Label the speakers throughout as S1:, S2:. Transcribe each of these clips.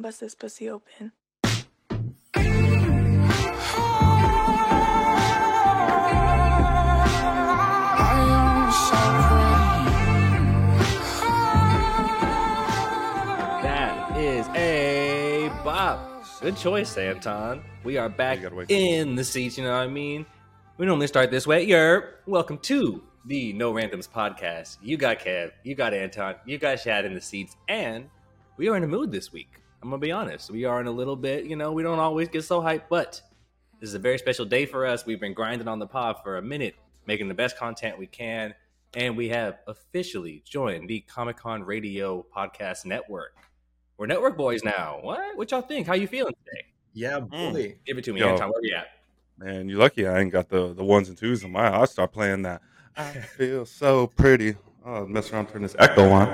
S1: Bust this pussy open.
S2: That is a bop. Good choice, Anton. We are back
S3: You gotta wait.
S2: in the seats, you know what I mean? We normally start this way. Yerp. Welcome to the No Randoms podcast. You got Kev, you got Anton, you got Shad in the seats, and we are in a mood this week. I'm gonna be honest. We are in a little bit, you know, we don't always get so hyped, but this is a very special day for us. We've been grinding on the pod for a minute, making the best content we can, and we have officially joined the Comic Con Radio Podcast Network. We're network boys now. What? What y'all think? How you feeling today?
S4: Yeah,
S3: Mm.
S4: boy.
S2: Give it to me,
S3: Yo.
S2: Anton. Where we at?
S3: Man, you're lucky I ain't got the, the ones and twos in my. I'll start playing that. I feel so pretty. Oh, mess around, turn this echo on.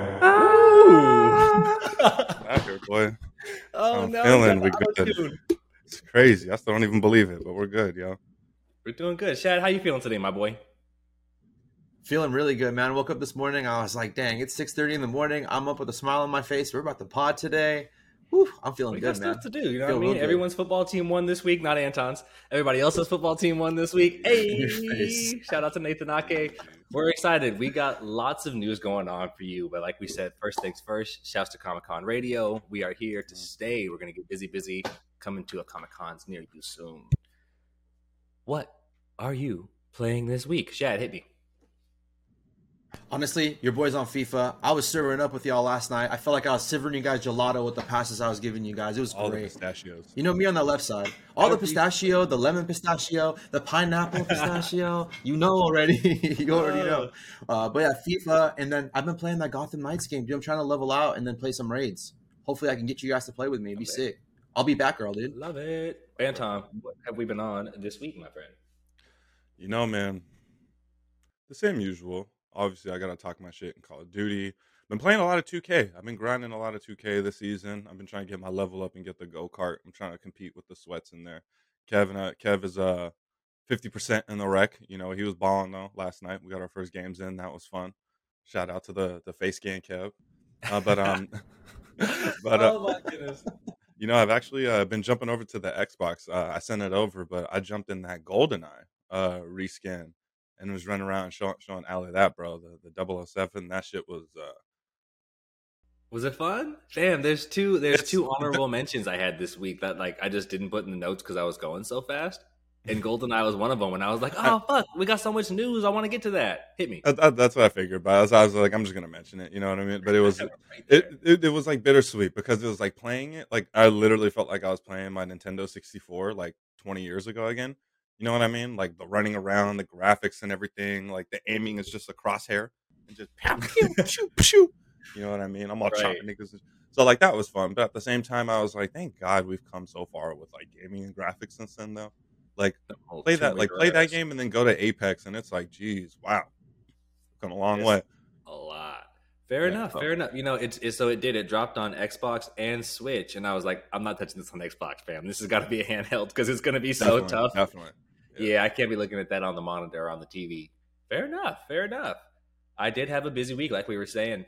S3: Out here, boy.
S2: oh
S3: I'm
S2: no!
S3: feeling
S2: we
S3: we good. It's crazy. I still don't even believe it, but we're good, yo.
S2: We're doing good. Shad, how you feeling today, my boy?
S4: Feeling really good, man. Woke up this morning. I was like, dang, it's 6.30 in the morning. I'm up with a smile on my face. We're about to pod today. Whew, I'm feeling
S2: We got
S4: good, man.
S2: stuff to do. You know what I mean? Everyone's football team won this week, not Anton's. Everybody else's football team won this week. Hey, shout out to Nathan Ake. We're excited. We got lots of news going on for you. But like we said, first things first, shouts to Comic Con Radio. We are here to mm. stay. We're going to get busy, busy, coming to a Comic Cons near you soon. What are you playing this week? Shad, hit me.
S4: Honestly, your boy's on FIFA. I was serving up with y'all last night. I felt like I was serving you guys gelato with the passes I was giving you guys. It was
S3: All the
S4: great.
S3: pistachios.
S4: You know me on the left side. All the pistachio, the lemon pistachio, the pineapple pistachio. You know already. you already know. Uh, but yeah, FIFA, and then I've been playing that Gotham Knights game, dude. I'm trying to level out and then play some raids. Hopefully, I can get you guys to play with me. It'd be
S2: Okay.
S4: sick. I'll be back, girl, dude.
S2: Love it. Anton, what have we been on this week, my friend?
S3: You know, man, the same usual. Obviously, I gotta talk my shit in Call of Duty. Been playing a lot of 2K. I've been grinding a lot of 2K this season. I've been trying to get my level up and get the go kart. I'm trying to compete with the sweats in there. Kevin, uh, Kev is uh 50% in the rec. You know, he was balling though last night. We got our first games in. That was fun. Shout out to the the face scan Kev. Uh, but um, but uh,
S2: oh my goodness.
S3: you know, I've actually uh, been jumping over to the Xbox. Uh, I sent it over, but I jumped in that GoldenEye uh, reskin and was running around showing, showing Ali that, bro. The, the 007, that shit was. Uh,
S2: Was it fun? Damn, there's two there's two honorable mentions I had this week that like I just didn't put in the notes because I was going so fast. And GoldenEye was one of them. And I was like, oh fuck, we got so much news. I want to get to that. Hit me.
S3: that- that- that's what I figured. But I was, I was like, I'm just gonna mention it. You know what I mean? But it was.
S2: Right.
S3: It, it it was like bittersweet because it was like playing it like I literally felt like I was playing my Nintendo 64 like 20 years ago again. You know what I mean? Like the running around, the graphics and everything. Like the aiming is just a crosshair and just pew, pew, pew, pew. You know what I mean? I'm all
S2: Right.
S3: chopping niggas. So like that was fun, but at the same time, I was like, thank God we've come so far with like gaming and graphics since then. Though, like play that, like play that game and then go to Apex, and it's like, geez, wow, come a long way.
S2: A lot. Fair
S3: Yeah,
S2: enough.
S3: so-
S2: Fair enough. You know, it's, it's so it did. It dropped on Xbox and Switch, and I was like, I'm not touching this on Xbox, fam. This has got to be a handheld because it's going to be so
S3: Definitely,
S2: tough.
S3: Definitely.
S2: Yeah. I can't be looking at that on the monitor or on the TV. Fair enough. Fair enough. I did have a busy week, like we were saying.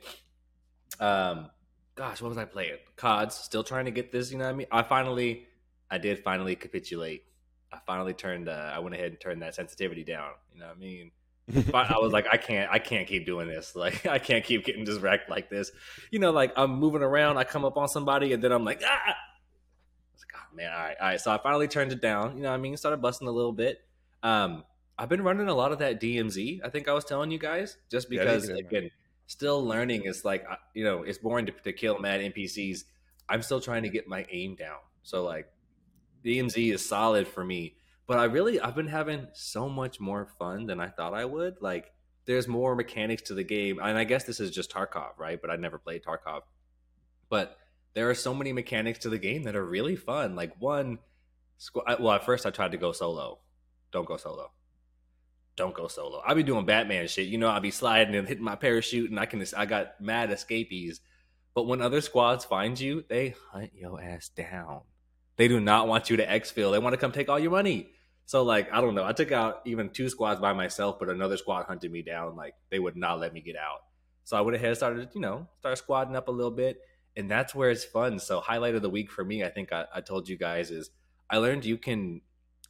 S2: Um, gosh, what was I playing? CODs. Still trying to get this. You know what I mean? I finally, I did finally capitulate. I finally turned. Uh, I went ahead and turned that sensitivity down. You know what I mean? But I was like, I can't, I can't keep doing this. Like, I can't keep getting just wrecked like this. You know, like I'm moving around, I come up on somebody, and then I'm like, ah. I was like, oh man, all right, all right. So I finally turned it down. You know, what I mean, started busting a little bit. Um, I've been running a lot of that DMZ. I think I was telling you guys, just because
S3: man.
S2: again, still learning. Is like, you know, it's boring to, to kill mad NPCs. I'm still trying to get my aim down. So like, DMZ is solid for me but I really I've been having so much more fun than I thought I would. Like there's more mechanics to the game, and I guess this is just Tarkov, right? But I never played Tarkov. But there are so many mechanics to the game that are really fun. Like one, well, at first I tried to go solo. Don't go solo. Don't go solo. I'll be doing Batman shit. You know, I'll be sliding and hitting my parachute, and I can. I got mad escapees. But when other squads find you, they hunt your ass down. They do not want you to exfil. They want to come take all your money. So like I don't know. I took out even two squads by myself, but another squad hunted me down. Like they would not let me get out. So I went ahead and started, you know, start squadding up a little bit. and that's where it's fun. So highlight of the week for me, I think I, I told you guys is I learned you can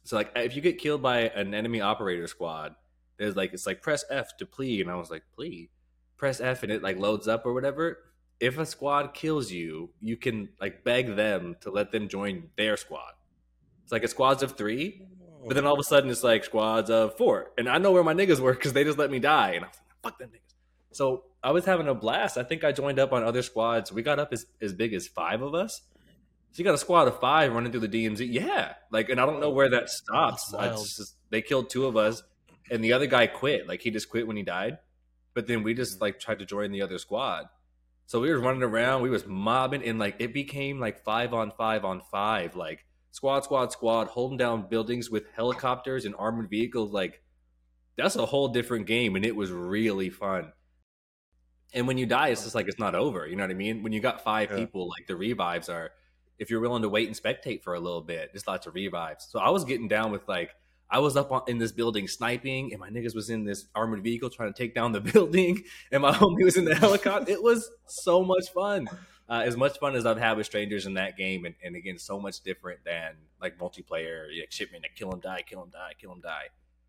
S2: so like if you get killed by an enemy operator squad, there's like it's like press F to plea, and I was like plea, press F and it like loads up or whatever. If a squad kills you, you can like beg them to let them join their squad. It's like a squads of three, but then all of a sudden it's like squads of four, and I know where my niggas were because they just let me die, and I was like, fuck them niggas. So I was having a blast. I think I joined up on other squads. We got up as, as big as five of us. So you got a squad of five running through the DMZ. Yeah, like, and I don't know where that stops. Just, they killed two of us, and the other guy quit. Like he just quit when he died. But then we just mm. like tried to join the other squad. So we were running around. We was mobbing, and like it became like five on five on five. Like squad, squad, squad, holding down buildings with helicopters and armored vehicles. Like that's a whole different game, and it was really fun. And when you die, it's just like it's not over. You know what I mean? When you got five
S3: Yeah.
S2: people, like the revives are, if you're willing to wait and spectate for a little bit, there's lots of revives. So I was getting down with like, I was up on, in this building sniping, and my niggas was in this armored vehicle trying to take down the building, and my homie was in the helicopter. It was so much fun. Uh, as much fun as I've had with strangers in that game, and, and again, so much different than like multiplayer, like shipment, like kill him, die, kill him, die, kill him, die.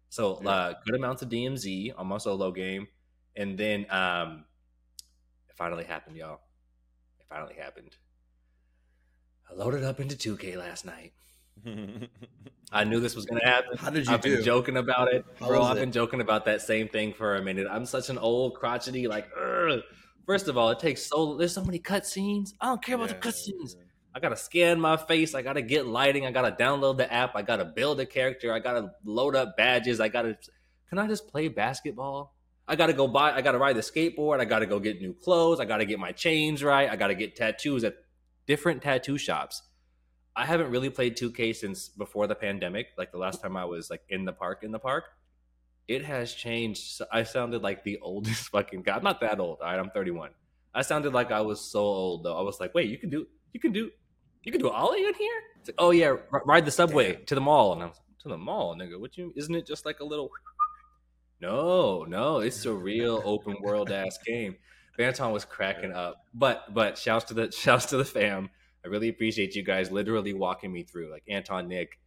S2: So
S3: Yeah.
S2: uh, good amounts of DMZ on my solo game, and then um, it finally happened, y'all. It finally happened. I loaded up into 2K last night. I knew this was gonna happen.
S4: How did you
S2: I've
S4: do?
S2: been joking about it,
S4: How
S2: bro. I've
S4: it?
S2: been joking about that same thing for a minute. I'm such an old crotchety, like. Ugh. First of all, it takes so there's so many cutscenes. I don't care about the cutscenes.
S3: yeah.
S2: I gotta scan my face. I gotta get lighting. I gotta download the app. I gotta build a character. I gotta load up badges. I gotta. Can I just play basketball? I gotta go buy. I gotta ride the skateboard. I gotta go get new clothes. I gotta get my chains right. I gotta get tattoos at different tattoo shops. I haven't really played 2K since before the pandemic. Like the last time I was like in the park, in the park. It has changed. I sounded like the oldest fucking guy. I'm not that old. All right, I'm 31. I sounded like I was so old though. I was like, wait, you can do, you can do, you can do ollie in here? It's like, oh yeah, r- ride the subway to the mall, and I was like, to the mall, nigga. What you? Isn't it just like a little? No, no, it's a real open world ass game. Banton was cracking up, but but shouts to the shouts to the fam. I really appreciate you guys literally walking me through, like Anton, Nick,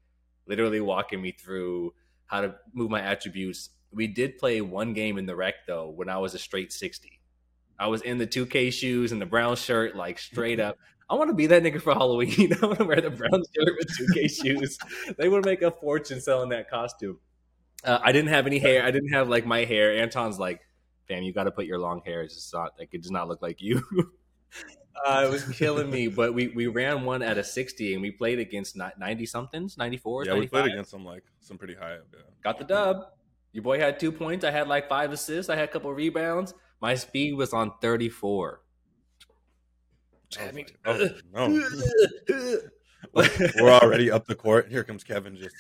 S2: literally walking me through how to move my attributes. We did play one game in the rec though when I was a straight sixty. I was in the 2K shoes and the brown shirt, like straight up. I want to be that nigga for Halloween. You know, I want to wear the brown shirt with 2K shoes. They would make a fortune selling that costume. Uh, I didn't have any hair. I didn't have like my hair. Anton's like, fam, you got to put your long hair. It's just not like it does not look like you. Uh, it was killing me. But we we ran one at a 60 and we played against 90 somethings, 94.
S3: Yeah, we played against some like some pretty high up. Yeah.
S2: Got the dub. Your boy had two points. I had like five assists. I had a couple rebounds. My speed was on 34.
S3: I
S2: I mean-
S3: like, oh, no. We're already up the court. Here comes Kevin. Just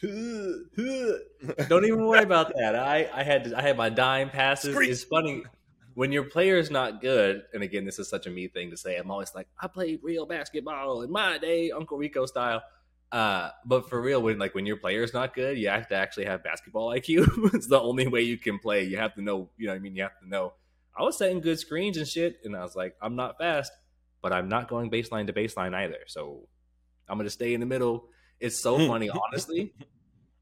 S2: Don't even worry about that. I, I had I had my dime passes. It's funny when your player is not good. And again, this is such a me thing to say. I'm always like, I played real basketball in my day, Uncle Rico style. Uh, but for real, when like when your player's not good, you have to actually have basketball IQ. it's the only way you can play. You have to know. You know, what I mean, you have to know. I was setting good screens and shit, and I was like, I'm not fast, but I'm not going baseline to baseline either. So I'm gonna stay in the middle. It's so funny, honestly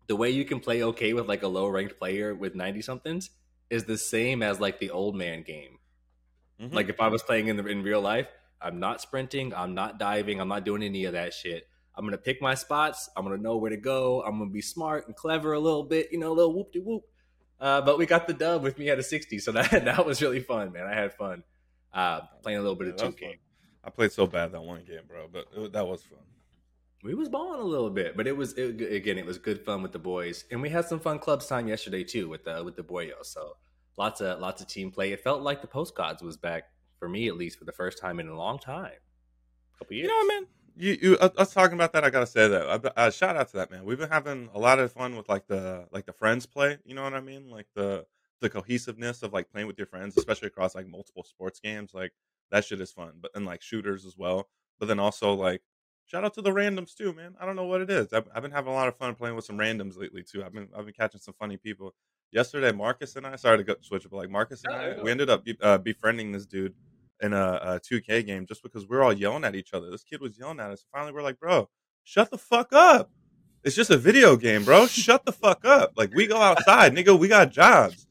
S2: the way you can play okay with like a low ranked player with 90 somethings is the same as like the old man game.
S3: Mhm.
S2: Like if I was playing in the in real life, I'm not sprinting, I'm not diving, I'm not doing any of that shit. I'm gonna pick my spots. I'm gonna know where to go. I'm gonna be smart and clever a little bit, you know, a little whoop de whoop. Uh, but we got the dub with me at a 60, so that that was really fun, man. I had fun uh, playing a little bit of 2K.
S3: fun. I played so bad that one game, bro, but it, that was fun.
S2: We was balling a little bit, but it was it, again, it was good fun with the boys, and we had some fun clubs time yesterday too with the with the boyos. So lots of lots of team play. It felt like the postcards was back for me at least for the first time in a long time, a couple years.
S3: You know what, man? You, you us talking about that. I gotta say that. Uh, uh, shout out to that man. We've been having a lot of fun with like the like the friends play. You know what I mean? Like the the cohesiveness of like playing with your friends, especially across like multiple sports games. Like that shit is fun. But and like shooters as well. But then also like shout out to the randoms too, man. I don't know what it is. I've, I've been having a lot of fun playing with some randoms lately too. I've been I've been catching some funny people. Yesterday, Marcus and I. Sorry to go switch, but like Marcus and I, we ended up be- uh, befriending this dude in a, a 2K game just because we are all yelling at each other. This kid was yelling at us. Finally, we're like, bro, shut the fuck up. It's just a video game, bro. Shut the fuck up. Like we go outside, nigga. We got jobs.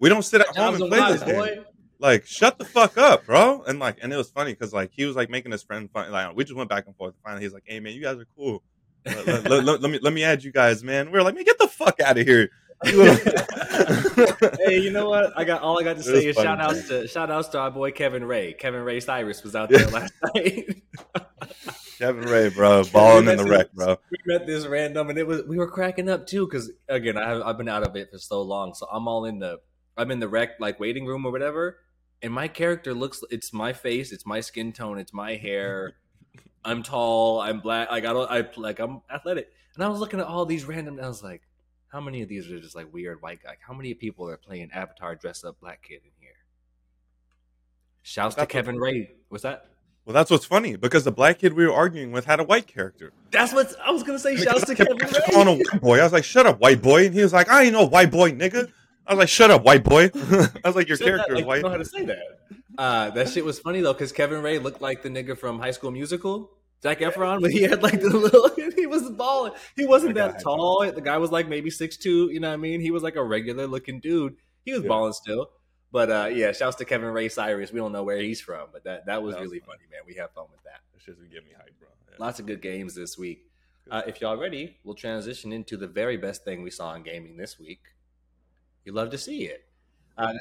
S3: We don't sit at home and play this game. Like, shut the fuck up, bro. And like, and it was funny because like he was like making his friend fun. Like we just went back and forth. Finally, he's like, "Hey man, you guys are cool. let, let, let, let me let me add you guys, man." We were like, "Man, get the fuck out of here."
S2: hey, you know what? I got all I got to say is shout outs to shout outs to our boy Kevin Ray. Kevin Ray Cyrus was out there last night.
S3: Kevin Ray, bro, balling in the rec, bro.
S2: We met this random, and it was we were cracking up too because again, I have, I've been out of it for so long, so I'm all in the I'm in the rec like waiting room or whatever, and my character looks it's my face, it's my skin tone, it's my hair. I'm tall, I'm black, like I don't, I like I'm athletic, and I was looking at all these random, and I was like, how many of these are just like weird white guy? How many people are playing Avatar dress up black kid in here? Shouts to Kevin Ray. What's that?
S3: Well, that's what's funny because the black kid we were arguing with had a white character.
S2: That's what I was gonna say. Shouts to Kevin Ray.
S3: Calling a white boy. I was like, "Shut up, white boy," and he was like, "I ain't no white boy, nigga." I was like, "Shut up, white boy." I was like, "Your character
S2: that,
S3: is white."
S2: I don't know how to say that. Uh, that shit was funny though because Kevin Ray looked like the nigga from High School Musical. Zac Efron, but he had like the little, he was balling. He wasn't that God. tall. The guy was like maybe six two. You know what I mean? He was like a regular looking dude. He was yeah. balling still. But uh, yeah, shouts to Kevin Ray Cyrus. We don't know where he's from, but that that was that really funny. funny. man. We have fun with that.
S3: It's just get me hype, bro. Yeah.
S2: Lots of good games this week. Uh, if y'all ready, we'll transition into the very best thing we saw in gaming this week. You love to see it. Uh,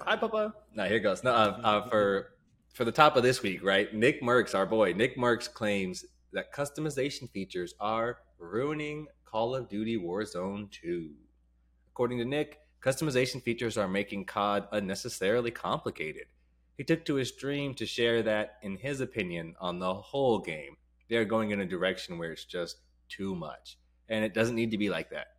S2: hi, Papa. No, here goes. No, uh, uh for for the top of this week, right? Nick Mercs, our boy, Nick Mercs claims that customization features are ruining Call of Duty Warzone 2. According to Nick, customization features are making COD unnecessarily complicated. He took to his stream to share that, in his opinion, on the whole game, they're going in a direction where it's just too much. And it doesn't need to be like that.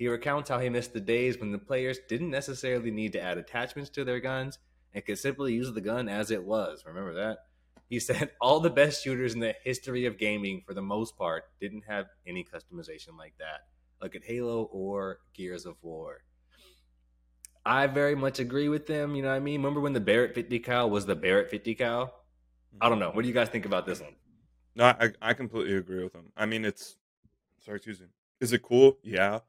S2: He recounts how he missed the days when the players didn't necessarily need to add attachments to their guns and could simply use the gun as it was. Remember that? He said all the best shooters in the history of gaming, for the most part, didn't have any customization like that. Look at Halo or Gears of War. I very much agree with them. You know what I mean? Remember when the Barrett 50 cal was the Barrett 50 cal? I don't know. What do you guys think about this one?
S3: No, I, I completely agree with them. I mean, it's sorry, excuse me. Is it cool? Yeah.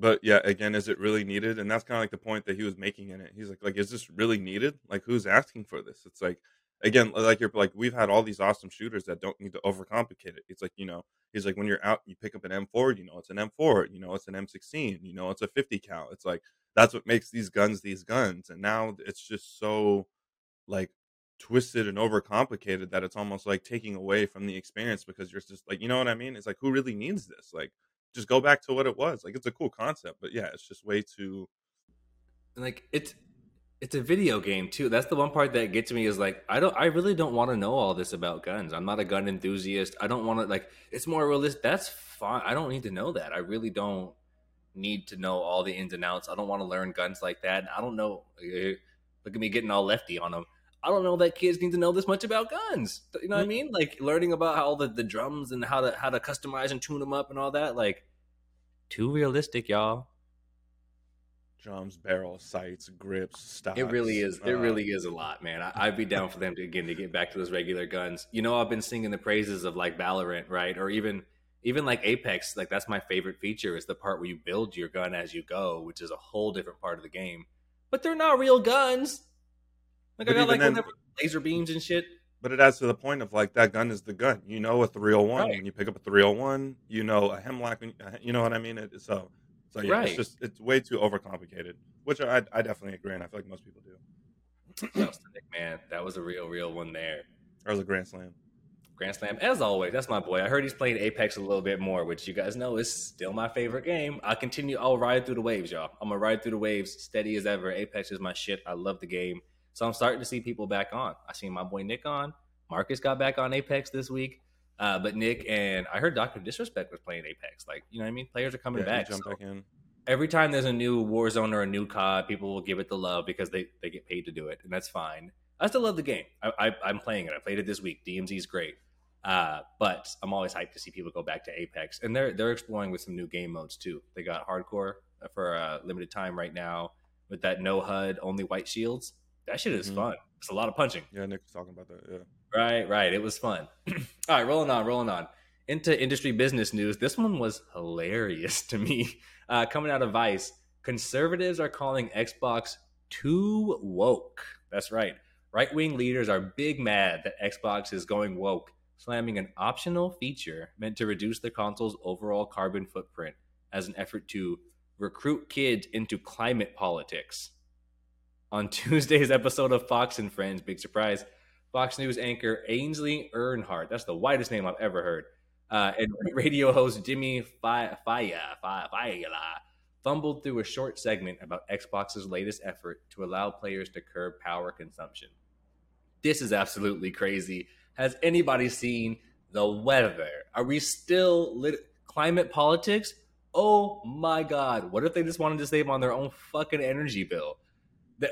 S3: But yeah, again, is it really needed? And that's kind of like the point that he was making in it. He's like, like, is this really needed? Like, who's asking for this? It's like, again, like you're like we've had all these awesome shooters that don't need to overcomplicate it. It's like you know, he's like when you're out, and you pick up an M4, you know it's an M4, you know it's an M16, you know it's a 50 cal. It's like that's what makes these guns these guns, and now it's just so like twisted and overcomplicated that it's almost like taking away from the experience because you're just like you know what I mean. It's like who really needs this? Like just go back to what it was. Like it's a cool concept, but yeah, it's just way too.
S2: Like it's it's a video game too. That's the one part that gets me is like I don't I really don't want to know all this about guns. I'm not a gun enthusiast. I don't want to like it's more realistic. That's fine. I don't need to know that. I really don't need to know all the ins and outs. I don't want to learn guns like that. I don't know. Eh, look at me getting all lefty on them. I don't know that kids need to know this much about guns. You know what I mean? Like learning about how the, the drums and how to how to customize and tune them up and all that. Like too realistic, y'all
S3: drums, barrels, sights, grips, stocks.
S2: It really is. It uh, really is a lot, man. I, would be down for them to again to get back to those regular guns. You know, I've been singing the praises of like Valorant, right? Or even even like Apex. Like that's my favorite feature is the part where you build your gun as you go, which is a whole different part of the game. But they're not real guns. Like but I got like then, laser beams and shit.
S3: But it adds to the point of like that gun is the gun. You know a 301 right. when you pick up a 301. You know a Hemlok. Uh, you know what I mean? It, so so yeah, right. it's just it's way too overcomplicated, which I I definitely agree, and I feel like most people do.
S2: Nick, man, that was a real, real one there.
S3: That was a grand slam.
S2: Grand slam, as always. That's my boy. I heard he's playing Apex a little bit more, which you guys know is still my favorite game. I continue. I'll ride through the waves, y'all. I'm gonna ride through the waves, steady as ever. Apex is my shit. I love the game, so I'm starting to see people back on. I seen my boy Nick on. Marcus got back on Apex this week. Uh, but Nick and I heard Doctor Disrespect was playing Apex. Like, you know what I mean? Players are coming yeah, back. Jump so back in. Every time there's a new Warzone or a new COD, people will give it the love because they, they get paid to do it, and that's fine. I still love the game. I, I, am playing it. I played it this week. DMZ is great, uh, but I'm always hyped to see people go back to Apex, and they're they're exploring with some new game modes too. They got hardcore for a limited time right now with that no HUD, only white shields. That shit is
S3: Mhm.
S2: fun. It's a lot of punching.
S3: Yeah, Nick was talking about that. Yeah.
S2: Right, right. It was fun. All right, rolling on, rolling on. Into industry business news. This one was hilarious to me. Uh, coming out of Vice, conservatives are calling Xbox too woke. That's right. Right wing leaders are big mad that Xbox is going woke, slamming an optional feature meant to reduce the console's overall carbon footprint as an effort to recruit kids into climate politics. On Tuesday's episode of Fox and Friends, big surprise, Fox News anchor Ainsley Earnhardt, that's the whitest name I've ever heard, uh, and radio host Jimmy Faya, Faya, Faya, fumbled through a short segment about Xbox's latest effort to allow players to curb power consumption. This is absolutely crazy. Has anybody seen the weather? Are we still lit- climate politics? Oh my god! What if they just wanted to save on their own fucking energy bill? The,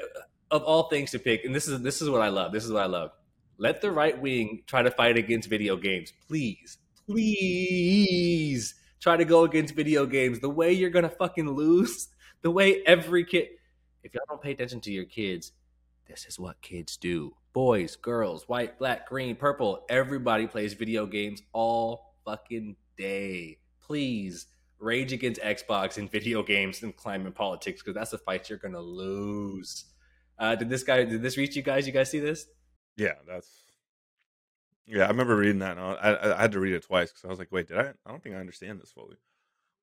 S2: of all things to pick, and this is this is what I love. This is what I love. Let the right wing try to fight against video games, please, please try to go against video games. The way you're gonna fucking lose, the way every kid. If y'all don't pay attention to your kids, this is what kids do. Boys, girls, white, black, green, purple. Everybody plays video games all fucking day. Please rage against Xbox and video games and climate politics because that's a fight you're gonna lose. Uh, did this guy? Did this reach you guys? You guys see this?
S3: Yeah, that's. Yeah, I remember reading that. And I, I, I had to read it twice because I was like, "Wait, did I? I don't think I understand this fully."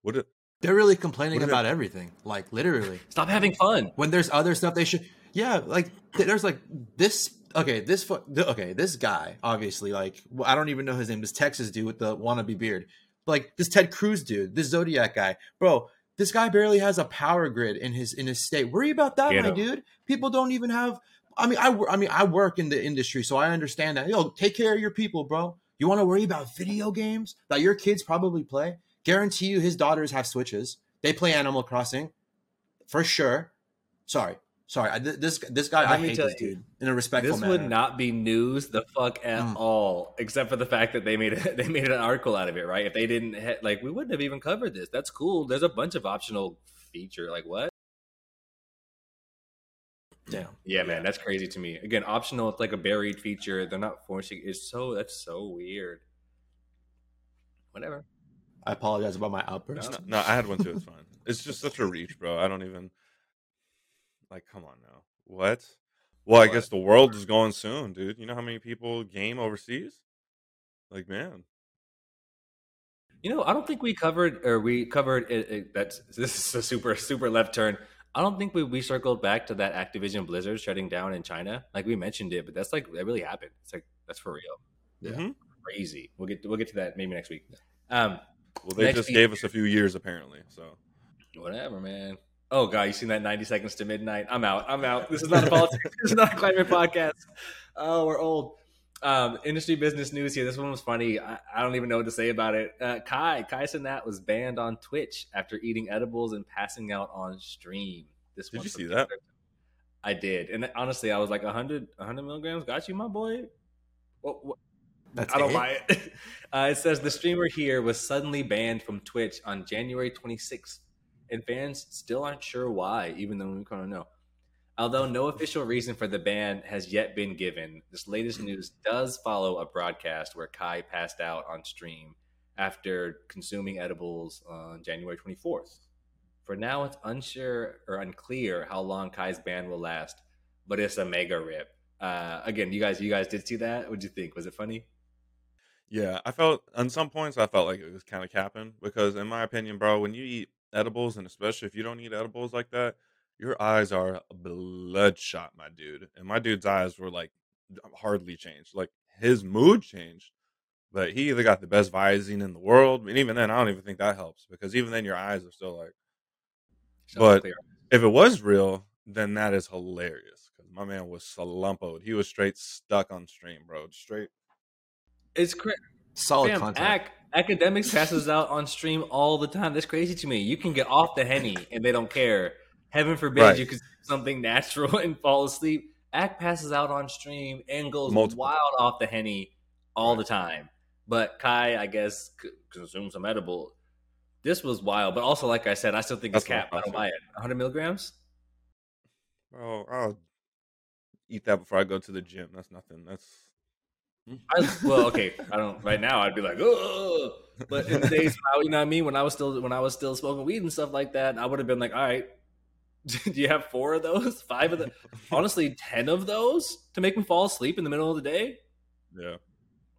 S3: What? It,
S4: They're really complaining
S3: What is it-
S4: about everything, like literally.
S2: Stop having fun.
S4: When there's other stuff they should, yeah, like there's like this. Okay, this okay, this guy obviously like I don't even know his name. This Texas dude with the wannabe beard, like this Ted Cruz dude, this Zodiac guy, bro. This guy barely has a power grid in his in his state. Worry about that,
S2: Get
S4: my
S2: him.
S4: dude. People don't even have. I mean, I I mean, I work in the industry, so I understand that. Yo, take care of your people, bro. You want to worry about video games that your kids probably play? Guarantee you, his daughters have switches. They play Animal Crossing, for sure. Sorry, sorry. I, this this guy,
S2: Let
S4: I
S2: me
S4: hate
S2: tell
S4: this
S2: you,
S4: dude in a respectful
S2: This
S4: manner.
S2: would not be news the fuck at
S4: Mm.
S2: all, except for the fact that they made it. They made an article out of it, right? If they didn't, ha- like, we wouldn't have even covered this. That's cool. There's a bunch of optional feature. Like what?
S4: Damn.
S2: Yeah, man, that's crazy to me. Again, optional. It's like a buried feature. They're not forcing. It's so that's so weird. Whatever.
S4: I apologize about my outburst.
S3: no, no, I had one too. It's fine. It's just such a reach, bro. I don't even. Like, come on now. What? Well, I
S2: What?
S3: guess the world is going soon, dude. You know how many people game overseas? Like, man.
S2: You know, I don't think we covered, or we covered it. it that's this is a super super left turn. I don't think we, we circled back to that Activision Blizzard shutting down in China. Like we mentioned it, but that's like that really happened. It's like that's for real.
S4: Yeah.
S3: Mhm.
S2: Crazy. We'll get we'll get to that maybe next week. Um,
S3: Well, they
S2: Next
S3: just
S2: week-
S3: gave us a few years, apparently. So,
S2: whatever, man. Oh god, you seen that ninety seconds to midnight? I'm out. I'm out. This is not a politics. this is not a climate podcast. Oh, we're old. Um, industry business news here. This one was funny. I, I don't even know what to say about it. Uh, Kai Kai Cenat was banned on Twitch after eating edibles and passing out on stream. This
S3: Did you see that?
S2: I did, and honestly, I was like 100, 100 milligrams. Got you, my boy. What, what,
S4: That's
S2: I don't
S4: it?
S2: buy it. Uh, it says the streamer here was suddenly banned from Twitch on January 26th, and fans still aren't sure why, even though we kind of know. Although no official reason for the ban has yet been given, this latest news does follow a broadcast where Kai passed out on stream after consuming edibles on January 24th. For now, it's unsure or unclear how long Kai's ban will last, but it's a mega rip. Uh, again, you guys, you guys did see that. What'd you think? Was it funny?
S3: yeah, I felt, on some points, I felt like it was kind of capping because, in my opinion, bro, when you eat edibles, and especially if you don't eat edibles like that, your eyes are bloodshot, my dude. And my dude's eyes were like hardly changed. Like his mood changed, but he either got the best Visine in the world, and even then, I don't even think that helps because even then, your eyes are still like. But-
S2: clear.
S3: If it was real, then that is hilarious because my man was slumpoed. He was straight stuck on stream, bro. Straight.
S2: it's crazy.
S4: Solid
S2: Fam,
S4: content.
S2: Academics passes out on stream all the time. That's crazy to me. You can get off the henny and they don't care. Heaven forbid
S3: Right.
S2: you could do something natural and fall asleep. Ack passes out on stream and goes
S3: Multiple.
S2: wild off the henny all
S3: Right.
S2: the time. But Kai, I guess, c- consumed some edible. This was wild, but also, like I said, I still think it's
S3: That's what
S2: cap. I
S3: I
S2: don't buy it. 100 milligrams?
S3: Bro, I'll, eat that before I go to the gym. That's nothing. That's
S2: I, well, okay, I don't. Right now, I'd be like, oh, but in the days, I, you know what I mean, when I was still when I was still smoking weed and stuff like that, I would have been like, all right, do you have four of those, five of them, honestly, ten of those to make me fall asleep in the middle of the day?
S3: yeah.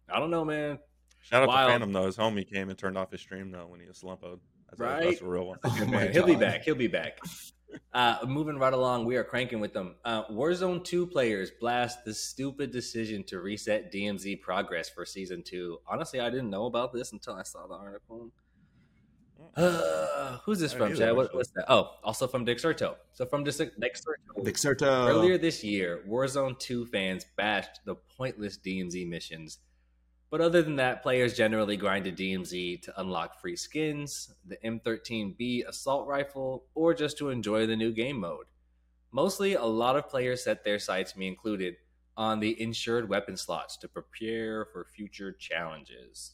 S2: I don't know, man.
S3: Shout out
S2: Wild.
S3: to Fanum though. His homie came and turned off his stream though when he was slumpoed. That's, a, that's a real one.
S4: Oh
S2: man. He'll be back. He'll be back. Uh, moving right along, we are cranking with them. Uh, Warzone 2 players blast the stupid decision to reset DMZ progress for season 2. Honestly, I didn't know about this until I saw the article. Uh, who's this from, Chad? What, what's that? Oh, also from Dexerto. So from Dex- Dexerto.
S4: Dexerto.
S2: Earlier this year, Warzone 2 fans bashed the pointless DMZ missions. But other than that, players generally grind grinded DMZ to unlock free skins, the M13B assault rifle, or just to enjoy the new game mode. Mostly, a lot of players set their sights, me included, on the insured weapon slots to prepare for future challenges.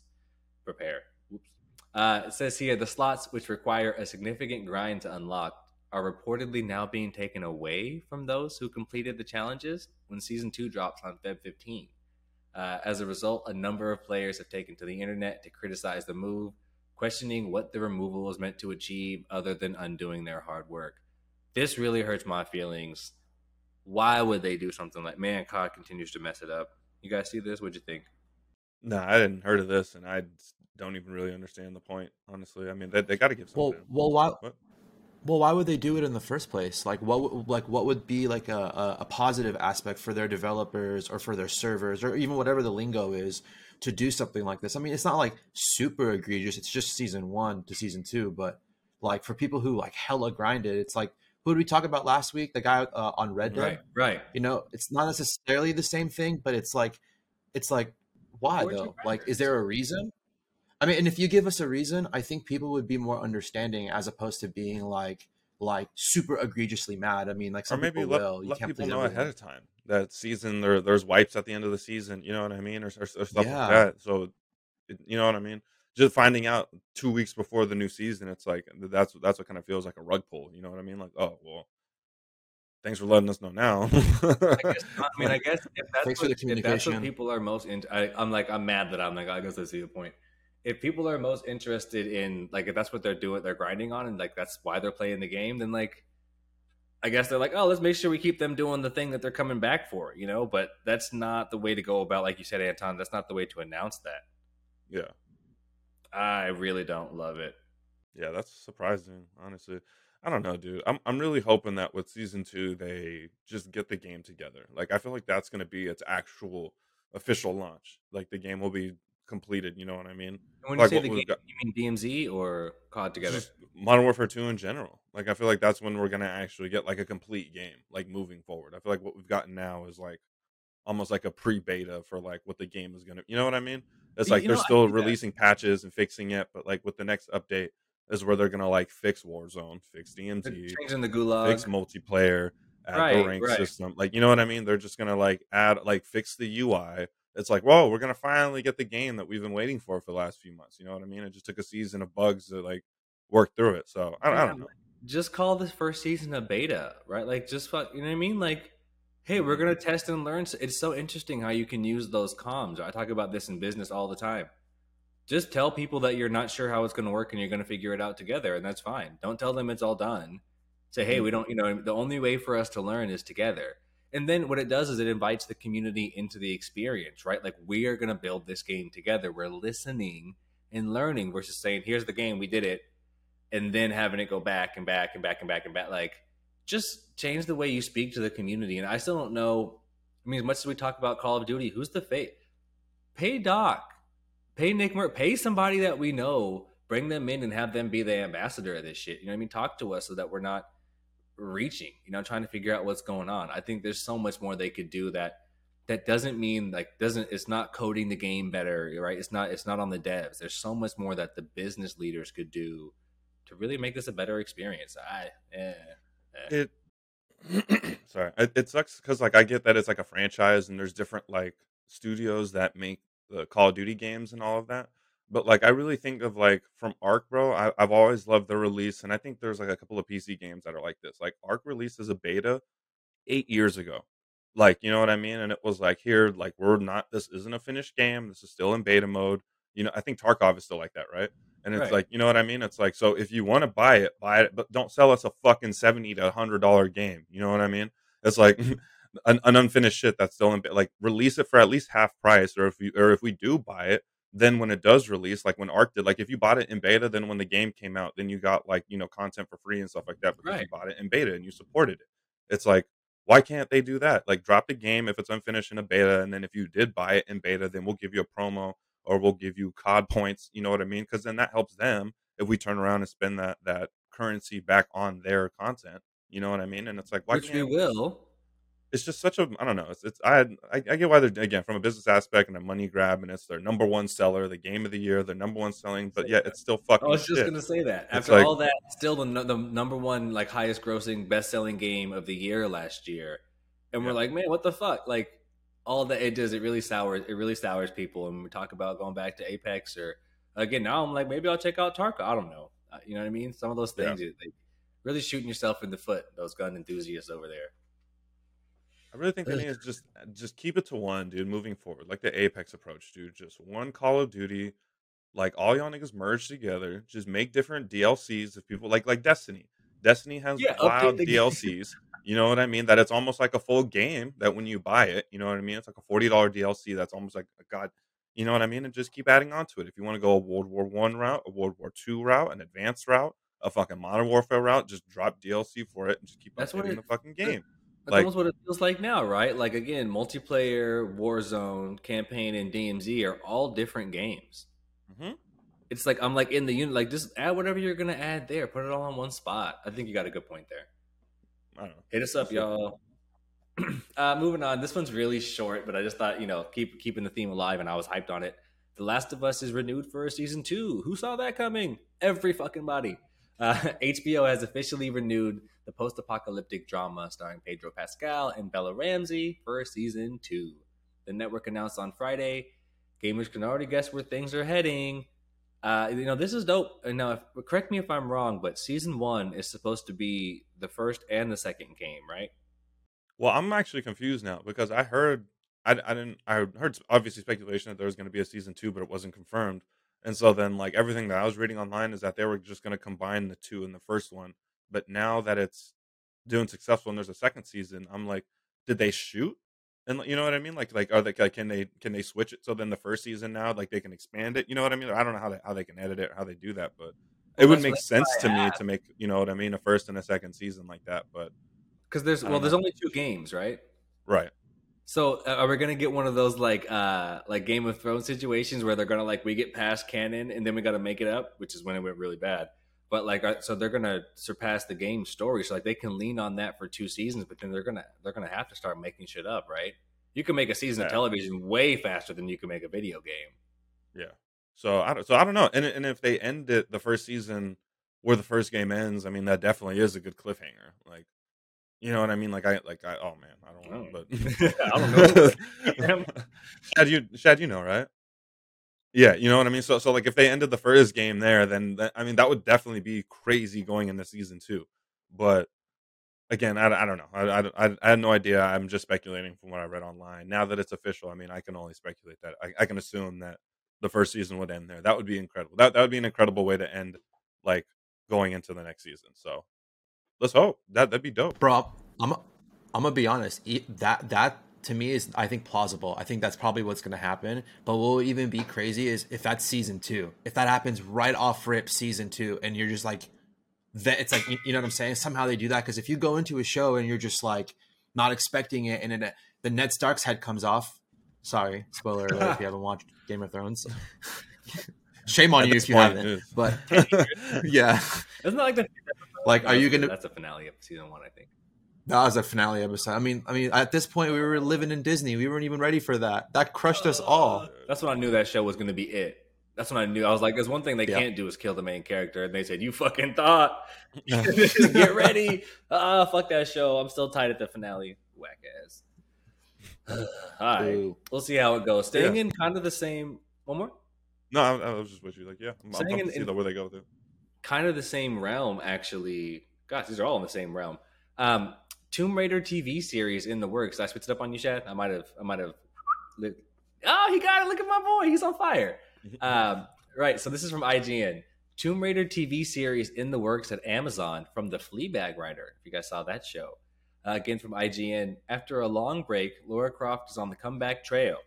S2: Prepare. Oops. Uh, it says here the slots, which require a significant grind to unlock, are reportedly now being taken away from those who completed the challenges when Season 2 drops on Feb 15. Uh, as a result, a number of players have taken to the internet to criticize the move, questioning what the removal was meant to achieve other than undoing their hard work. This really hurts my feelings. Why would they do something like man? COD continues to mess it up. You guys see this? What'd you think?
S3: Nah, I didn't heard of this, and I don't even really understand the point. Honestly, I mean, they, they got to give
S4: Well,
S3: something.
S4: well, why?
S3: What?
S4: Well, why would they do it in the first place? Like, what, would- like, what would be like a, a, a positive aspect for their developers or for their servers or even whatever the lingo is to do something like this? I mean, it's not like super egregious. It's just season one to season two, but like for people who like hella grinded, it's like who did we talk about last week? The guy uh, on Red Dead.
S2: Right, right.
S4: You know, it's not necessarily the same thing, but it's like, it's like, why
S2: Fortune
S4: though? Like, is there a reason? I mean, and if you give us a reason, I think people would be more understanding as opposed to being like, like super egregiously mad. I mean, like
S3: or
S4: some
S3: maybe
S4: people
S3: let,
S4: will. You
S3: let
S4: can't
S3: people
S4: please
S3: know
S4: everyone.
S3: ahead of time that season there there's wipes at the end of the season. You know what I mean, or, or, or stuff
S4: Yeah.
S3: like that. So, it- you know what I mean. Just finding out two weeks before the new season, it's like that's that's what kind of feels like a rug pull. You know what I mean? Like, oh well, thanks for letting us know now.
S2: I guess. I mean, I guess if that's, what,
S4: the
S2: if that's what people are most into, I, I'm like, I'm mad that I'm like, I guess I see the point. If people are most interested in, like, if that's what they're doing, they're grinding on, and like that's why they're playing the game, then like, I guess they're like, oh, let's make sure we keep them doing the thing that they're coming back for, you know. But that's not the way to go about, like you said, Anton. That's not the way to announce that.
S3: yeah,
S2: I really don't love it.
S3: yeah, that's surprising. Honestly, I don't know, dude. I'm I'm really hoping that with season two they just get the game together. Like, I feel like that's gonna be its actual official launch. Like, the game will be completed. You know what I mean?
S2: And when
S3: Like
S2: you say the game,
S3: got-
S2: you mean DMZ or COD together?
S3: Modern Warfare 2 in general. Like I feel like that's when we're gonna actually get like a complete game, like moving forward. I feel like what we've gotten now is like almost like a pre-beta for like what the game is gonna you know what I mean? It's like
S2: you
S3: they're
S2: know,
S3: still
S2: see that.
S3: releasing patches and fixing it, but like with the next update is where they're gonna like fix Warzone, fix
S2: They're
S3: DMZ,
S2: changing the gulag.
S3: fix multiplayer, add
S2: Right,
S3: the rank
S2: right.
S3: system. Like you know what I mean? They're just gonna like add like fix the UI. It's like, whoa, we're gonna finally get the game that we've been waiting for for the last few months. You know what I mean? It just took a season of bugs to like work through it. So I, I don't know.
S2: just call this first season a beta, right? Like, just fuck, you know what I mean? Like, hey, we're gonna test and learn. It's so interesting how you can use those comms. I talk about this in business all the time. Just tell people that you're not sure how it's gonna work and you're gonna figure it out together, and that's fine. Don't tell them it's all done. Say, hey, mm-hmm. we don't, you know, the only way for us to learn is together. And then what it does is it invites the community into the experience, right? Like, we are gonna build this game together. We're listening and learning versus saying, here's the game, we did it and then having it go back and back and back and back and back. Like, just change the way you speak to the community. And I still don't know. I mean, as much as we talk about Call of Duty, who's the fate? Pay Doc, pay Nick Mer, pay somebody that we know. Bring them in and have them be the ambassador of this shit. You know what I mean? Talk to us so that we're not reaching. You know, trying to figure out what's going on. I think there's so much more they could do that. That doesn't mean like doesn't it's not coding the game better, right? It's not it's not on the devs. There's so much more that the business leaders could do to really make this a better experience. I eh, eh.
S3: It sorry, it, it sucks because like I get that it's like a franchise and there's different like studios that make the Call of Duty games and all of that. But like I really think of like from Ark, bro. I, I've always loved the release, and I think there's like a couple of PC games that are like this. Like Ark released as a beta eight years ago, Like, you know what I mean? And it was like, here, like, we're not, this isn't a finished game. This is still in beta mode. You know, I think Tarkov is still like that, right? And it's
S2: Right.
S3: like, you know what I mean? It's like, so if you want to buy it, buy it, but don't sell us a fucking 70 to $100 game. You know what I mean? It's like an, an unfinished shit that's still in, like, release it for at least half price. Or if you, or if we do buy it, then when it does release, like when Ark did, like if you bought it in beta, then when the game came out, then you got like, you know, content for free and stuff like that because you bought it in beta and you supported it. It's like, why can't they do that? Like drop the game if it's unfinished in a beta, and then if you did buy it in beta, then we'll give you a promo or we'll give you COD points. You know what I mean? Because then that helps them if we turn around and spend that that currency back on their content. You know what I mean? And it's like, why
S2: which
S3: can't we
S2: will.
S3: It's just such a I don't know. It's it's I I, I get why they're again from a business aspect and a money grab, and it's their number one seller, the game of the year, their number one selling, but yeah, it's still fucking
S2: I was just
S3: shit.
S2: gonna say that.
S3: It's
S2: After
S3: like-
S2: all that, still the the number one like highest grossing best selling game of the year last year, and we're like, man, what the fuck? Like all that it does, it really sours it really sours people. And we talk about going back to Apex or again now, I'm like maybe I'll check out Tarka. I don't know. Uh, You know what I mean? Some of those things, they really shooting yourself in the foot. Those gun enthusiasts over there.
S3: I really think the
S2: Ugh.
S3: is just uh, just keep it to one, dude. Moving forward, like the Apex approach, dude. Just one Call of Duty, like all y'all niggas merge together. Just make different DLCs if people like like Destiny. Destiny has
S2: Yeah,
S3: wild
S2: the.
S3: DLCs. You know what I mean? That it's almost like a full game. That when you buy it, you know what I mean. It's like a forty dollar DLC. That's almost like a god. You know what I mean? And just keep adding on to it. If you want to go a World War One route, a World War Two route, an advanced route, a fucking Modern Warfare route, just drop DLC for it and just keep
S2: That's
S3: updating
S2: it-
S3: the fucking game.
S2: That's
S3: Like-
S2: almost what it feels like now, right? Like again, multiplayer, Warzone, campaign, and DMZ are all different games.
S3: Mhm.
S2: It's like I'm like in the unit, like just add whatever you're gonna add there, put it all on one spot. I think you got a good point there.
S3: I don't know.
S2: Hit us up, y'all. uh, moving on. This one's really short, but I just thought you know keep keeping the theme alive, and I was hyped on it. The Last of Us is renewed for a season two. Who saw that coming? Every fucking body. Uh, HBO has officially renewed the post-apocalyptic drama starring Pedro Pascal and Bella Ramsey for season two. The network announced on Friday. Gamers can already guess where things are heading. Uh, you know, this is dope. And Now, if, correct me if I'm wrong, but season one is supposed to be the first and the second game, right?
S3: Well, I'm actually confused now because I heard I, I didn't I heard obviously speculation that there was going to be a season two, but it wasn't confirmed. And so then like everything that I was reading online is that they were just going to combine the two in the first one. But now that it's doing successful and there's a second season, I'm like, did they shoot? And you know what I mean? Like like are they like can they can they switch it so then the first season now like they can expand it? You know what I mean? I don't know how they how they can edit it or how they do that, but it
S2: Well,
S3: would make sense to me to make you know what I mean a first and a second season like that. But
S2: Because there's well,
S3: don't
S2: there's
S3: know.
S2: only two games, right?
S3: right,
S2: So uh, are we gonna get one of those like uh like Game of Thrones situations where they're gonna like we get past canon and then we got to make it up, which is when it went really bad. But like, uh, so they're gonna surpass the game story, so like they can lean on that for two seasons, but then they're gonna they're gonna have to start making shit up, right? You can make a season of television way faster than you can make a video game.
S3: Yeah. So I don't, so I don't know. And and if they end it the first season where the first game ends, I mean that definitely is a good cliffhanger. Like, you know what I mean? Like I like I oh man, I don't know, but
S2: I don't know.
S3: Shad, you Shad, you know, right? Yeah, you know what I mean. So so like if they ended the first game there, then I mean that would definitely be crazy going into season two. But again, I, I don't know. I, I, I, had no idea. I'm just speculating from what I read online. Now that it's official, I mean, I can only speculate that. I, I can assume that the first season would end there. That would be incredible. That that would be an incredible way to end, like going into the next season. So let's hope that that'd be dope.
S4: bro. I'm I'm gonna be honest. That that to me is I think plausible. I think that's probably what's gonna happen. But what will even be crazy is if that's season two. If that happens right off rip season two, and you're just like, that it's like you, you know what I'm saying. Somehow they do that because if you go into a show and you're just like not expecting it, and then it- the Ned Stark's head comes off. Sorry, spoiler alert if you haven't watched Game of Thrones. Shame on
S3: At
S4: you if you
S3: point,
S4: haven't.
S3: it is.
S4: But yeah,
S2: Isn't that like the
S4: like, are you gonna?
S2: That's the finale of season one, I think.
S4: That was a finale episode. I mean, I mean, at this point, we were living in Disney. We weren't even ready for that. That crushed us all.
S2: That's when I knew that show was going to be it. That's when I knew. I was like, "There's one thing they
S4: Yeah.
S2: can't do is kill the main character." And they said, "You fucking thought." Get ready. Ah, fuck that show. I'm still tied at the finale. Whack ass. All right,
S4: Boo.
S2: we'll see how it goes. Staying
S3: Yeah.
S2: in kind of the same. One more.
S3: No, I, I was just with you. Like, yeah, I'm, I'm
S2: in-
S3: to see
S2: in-
S3: the- where they go with it.
S2: kind of the same realm, actually. Gosh, these are all in the same realm. Um, Tomb Raider TV series in the works. I switched it up on you, Chad. I might have. I might have. Oh, he got it! Look at my boy. He's on fire. Um, right. So this is from IGN. Tomb Raider TV series in the works at Amazon from the Fleabag writer. If you guys saw that show, uh, again from IGN. After a long break, Lara Croft is on the comeback trail.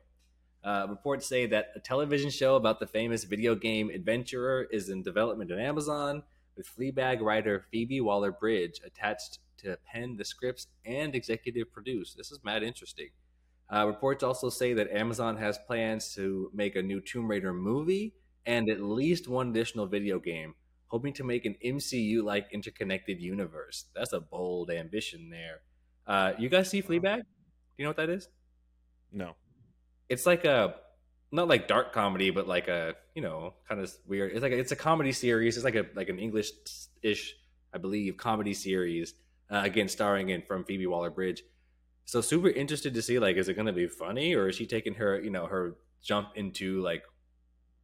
S2: Uh, reports say that a television show about the famous video game adventurer is in development at Amazon, with Fleabag writer Phoebe Waller Bridge attached to pen the scripts and executive produce. This is mad interesting. Uh, reports also say that Amazon has plans to make a new Tomb Raider movie and at least one additional video game, hoping to make an MCU like interconnected universe. That's a bold ambition there. Uh, you guys see Fleabag? Do you know what that is?
S3: No.
S2: It's like a not like dark comedy, but like a you know kind of weird. It's like a, it's a comedy series. It's like a like an English ish, I believe, comedy series. Uh, again, starring in from Phoebe Waller Bridge. So super interested to see like is it going to be funny or is she taking her you know her jump into like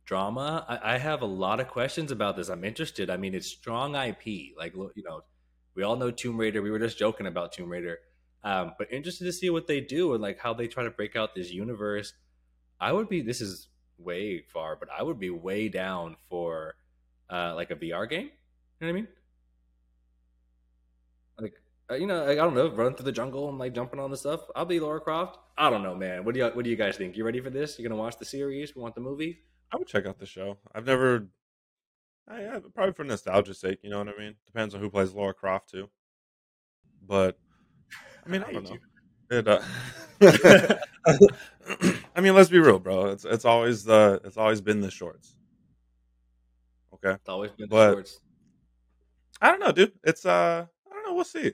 S2: drama. I, I, have a lot of questions about this. I'm interested. I mean, it's strong IP. Like, you know, we all know Tomb Raider. We were just joking about Tomb Raider, um, but interested to see what they do and like how they try to break out this universe. I would be. This is way far, but I would be way down for uh, like a VR game. You know what I mean? Uh, you know, like, I don't know, run through the jungle and like jumping on the stuff. I'll be Lara Croft. I don't know, man. What do you What do you guys think? You ready for this? You gonna watch the series? We want the movie?
S3: I would check out the show. I've never, I, probably for nostalgia's sake. You know what I mean? Depends on who plays Lara Croft too. But I mean, I, I don't know. It, uh, I mean, let's be real, bro. It's it's always the it's always been the shorts. Okay,
S2: it's always been but, the shorts.
S3: I don't know, dude. It's uh, I don't know. We'll see.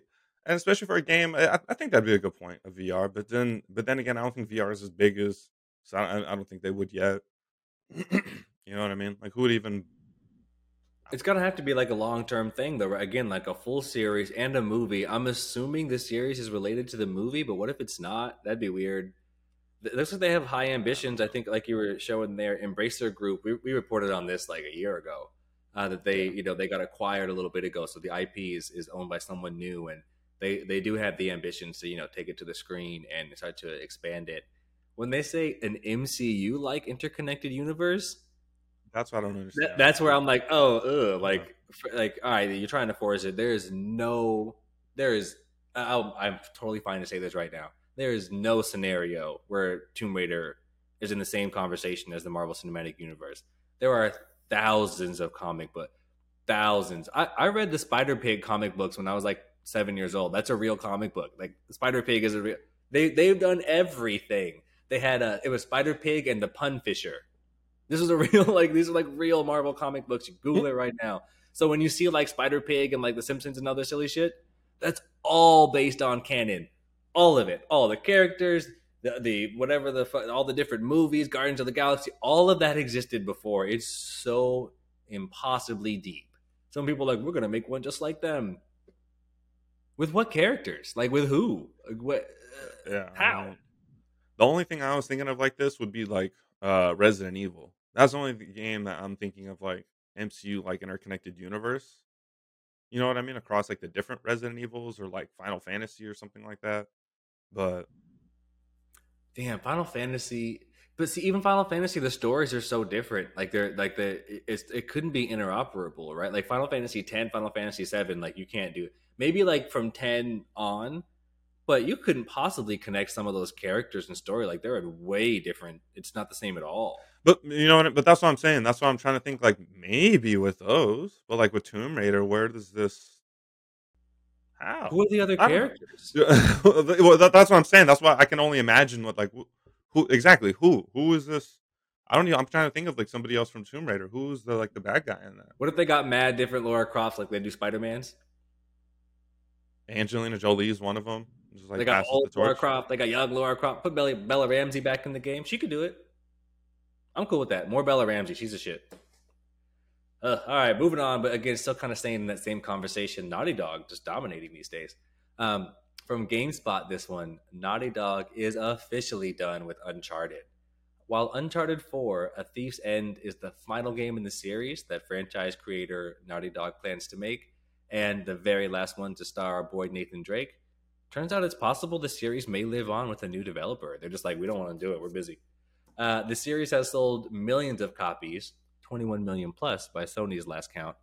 S3: And especially for a game, I, I think that'd be a good point of VR. But then, but then again, I don't think VR is as big as. So I, I don't think they would yet. you know what I mean? Like, who would even?
S2: It's gonna have to be like a long term thing, though. Again, like a full series and a movie. I'm assuming the series is related to the movie, but what if it's not? That'd be weird. It looks like they have high ambitions. I think, like you were showing there, Embracer Group. We, we reported on this like a year ago uh, that they, you know, they got acquired a little bit ago. So the IP is, is owned by someone new, and they they do have the ambitions to you know take it to the screen and start to expand it when they say an MCU like interconnected universe,
S3: that's what I don't understand.
S2: That, that's where I'm like, oh, ugh, like, like, all right, you're trying to force it. There is no, there is. i I'm totally fine to say this right now. There is no scenario where Tomb Raider is in the same conversation as the Marvel Cinematic Universe. There are thousands of comic book, thousands. I, I read the Spider Pig comic books when I was like seven years old. That's a real comic book. Like Spider Pig is a real. They they've done everything they had a it was Spider Pig and the Pun Fisher. This is a real like these are like real Marvel comic books. You Google it right now. So when you see like Spider Pig and like The Simpsons and other silly shit, that's all based on canon. All of it, all the characters, the, the whatever the all the different movies, Guardians of the Galaxy, all of that existed before. It's so impossibly deep. Some people are like we're gonna make one just like them. With what characters? Like with who? Like what?
S3: Yeah. How? The only thing I was thinking of like this would be like uh Resident Evil. That's the only game that I'm thinking of like MCU like interconnected universe. You know what I mean? Across like the different Resident Evils or like Final Fantasy or something like that. But
S2: damn, Final Fantasy but see, even Final Fantasy, the stories are so different. Like they're like the it's, it couldn't be interoperable, right? Like Final Fantasy ten, Final Fantasy seven, like you can't do it. Maybe like from ten on, but you couldn't possibly connect some of those characters and story like they're way different it's not the same at all
S3: but you know what but that's what i'm saying that's what i'm trying to think like maybe with those but like with tomb raider where does this how
S2: who are the other characters
S3: well that, that's what i'm saying that's why i can only imagine what like who exactly who who is this I don't know. I'm trying to think of like somebody else from Tomb Raider. Who's the like the bad guy in that?
S2: What if they got mad different Lara Crofts like they do Spider Man's?
S3: Angelina Jolie is one of them.
S2: Just like they got old the Lara Croft. They got young Lara Croft. Put Bella, Bella Ramsey back in the game. She could do it. I'm cool with that. More Bella Ramsey. She's a shit. Uh, all right, moving on. But again, still kind of staying in that same conversation. Naughty Dog just dominating these days. Um, from GameSpot, this one Naughty Dog is officially done with Uncharted. While Uncharted 4, A Thief's End is the final game in the series that franchise creator Naughty Dog plans to make, and the very last one to star our boy Nathan Drake, turns out it's possible the series may live on with a new developer. They're just like, we don't want to do it. We're busy. Uh, the series has sold millions of copies, 21 million plus by Sony's last count.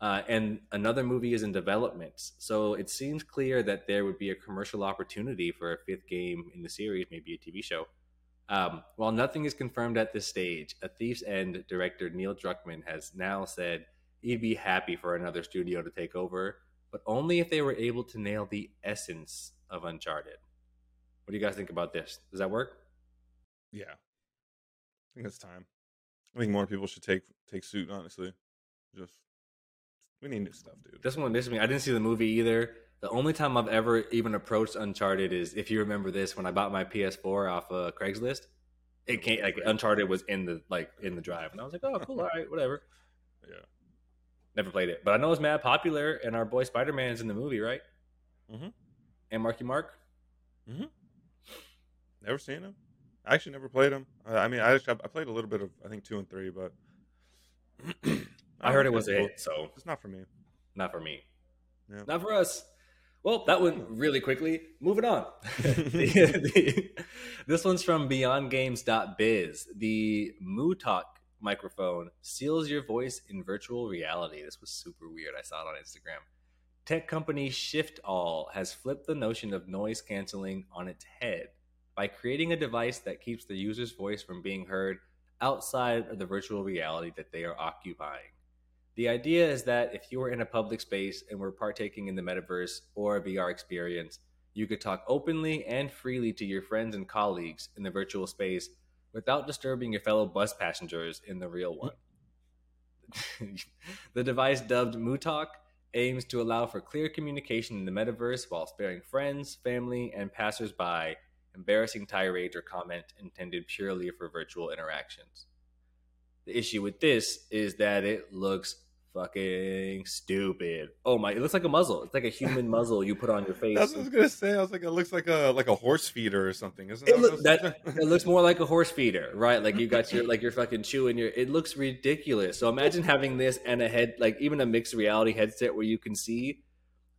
S2: Uh, and another movie is in development. So it seems clear that there would be a commercial opportunity for a fifth game in the series, maybe a TV show. Um, while nothing is confirmed at this stage, A Thief's End director Neil Druckmann has now said he'd be happy for another studio to take over, but only if they were able to nail the essence of Uncharted. What do you guys think about this? Does that work?
S3: Yeah, I think it's time. I think more people should take take suit. Honestly, just we need new stuff, dude.
S2: This one misses me. I didn't see the movie either. The only time I've ever even approached Uncharted is if you remember this when I bought my PS4 off of Craigslist. It came like Uncharted was in the like in the drive, and I was like, oh, cool, all right, whatever.
S3: Yeah.
S2: Never played it, but I know it's mad popular, and our boy Spider Man's in the movie, right?
S3: Mhm.
S2: And Marky Mark.
S3: Never seen him. I actually never played him. Uh, I mean, I actually, I played a little bit of I think two and three, but
S2: I heard it was a hit, so
S3: It's not for me.
S2: not for me.
S3: Yeah.
S2: Not for us. Well, that went really quickly. Moving on. The- the- this one's from BeyondGames.biz. The mutalk microphone seals your voice in virtual reality. This was super weird. I saw it on Instagram. Tech company Shiftall has flipped the notion of noise canceling on its head by creating a device that keeps the user's voice from being heard outside of the virtual reality that they are occupying. The idea is that if you were in a public space and were partaking in the metaverse or a VR experience, you could talk openly and freely to your friends and colleagues in the virtual space without disturbing your fellow bus passengers in the real one. the device dubbed mutalk aims to allow for clear communication in the metaverse while sparing friends, family, and passersby embarrassing tirades or comment intended purely for virtual interactions. The issue with this is that it looks fucking stupid. Oh my! It looks like a muzzle. It's like a human muzzle you put on your face.
S3: That's what I was gonna say. I was like, it looks like a like a horse feeder or something, isn't
S2: It,
S3: that?
S2: look, that, it looks more like a horse feeder, right? Like you got your like you're fucking chewing your. It looks ridiculous. So imagine having this and a head, like even a mixed reality headset where you can see.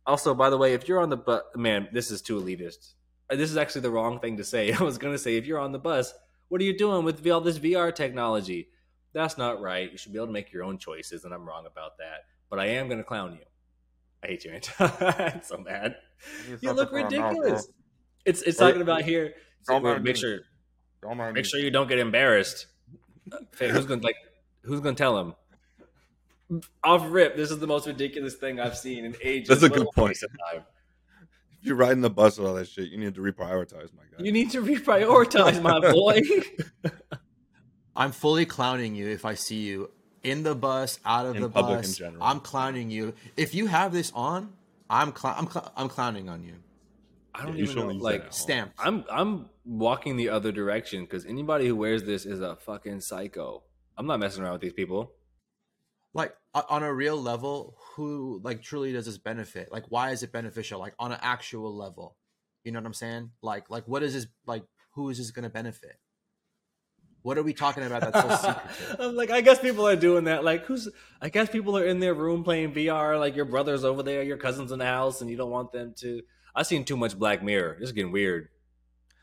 S2: Also, by the way, if you're on the bus, man, this is too elitist. Uh, This is actually the wrong thing to say. I was gonna say if you're on the bus, what are you doing with all this VR technology? That's not right. You should be able to make your own choices, and I'm wrong about that. But I am gonna clown you. I hate you, Anton. I'm so mad. You look ridiculous. It's it's
S3: Or-
S2: talking about here.
S3: Don't
S2: Wait,
S3: mind
S2: make
S3: me.
S2: sure
S3: Don't mind
S2: make
S3: me.
S2: sure you don't get embarrassed. Uh, Faye, who's gonna like? Who's gonna tell him? Off rip, this is the most ridiculous thing I've seen in ages.
S3: That's a good point.
S2: time.
S3: If you're riding the bus with all that shit, you need to reprioritize, my guy.
S2: You need to reprioritize, my boy.
S4: I'm fully clowning you if I see you in the bus, out of
S3: In
S4: the
S3: public in
S4: bus.
S3: general.
S4: I'm clowning you. If you have this on, I'm cl- I'm cl- I'm clowning on you.
S2: I don't
S3: yeah,
S2: even know, like
S4: stamp.
S2: I'm I'm walking the other direction because anybody who wears this is a fucking psycho. I'm not messing around with these people.
S4: Like on a real level, who like truly does this benefit? Like, why is it beneficial? Like on an actual level, you know what I'm saying? Like, like what is this? Like, who is this going to benefit? What are we talking about? That's so secretive.
S2: I'm like, I guess people are doing that. Like, who's? I guess people are in their room playing VR. Like, your brother's over there, your cousin's in the house, and you don't want them to. I've seen too much Black Mirror. This is getting weird.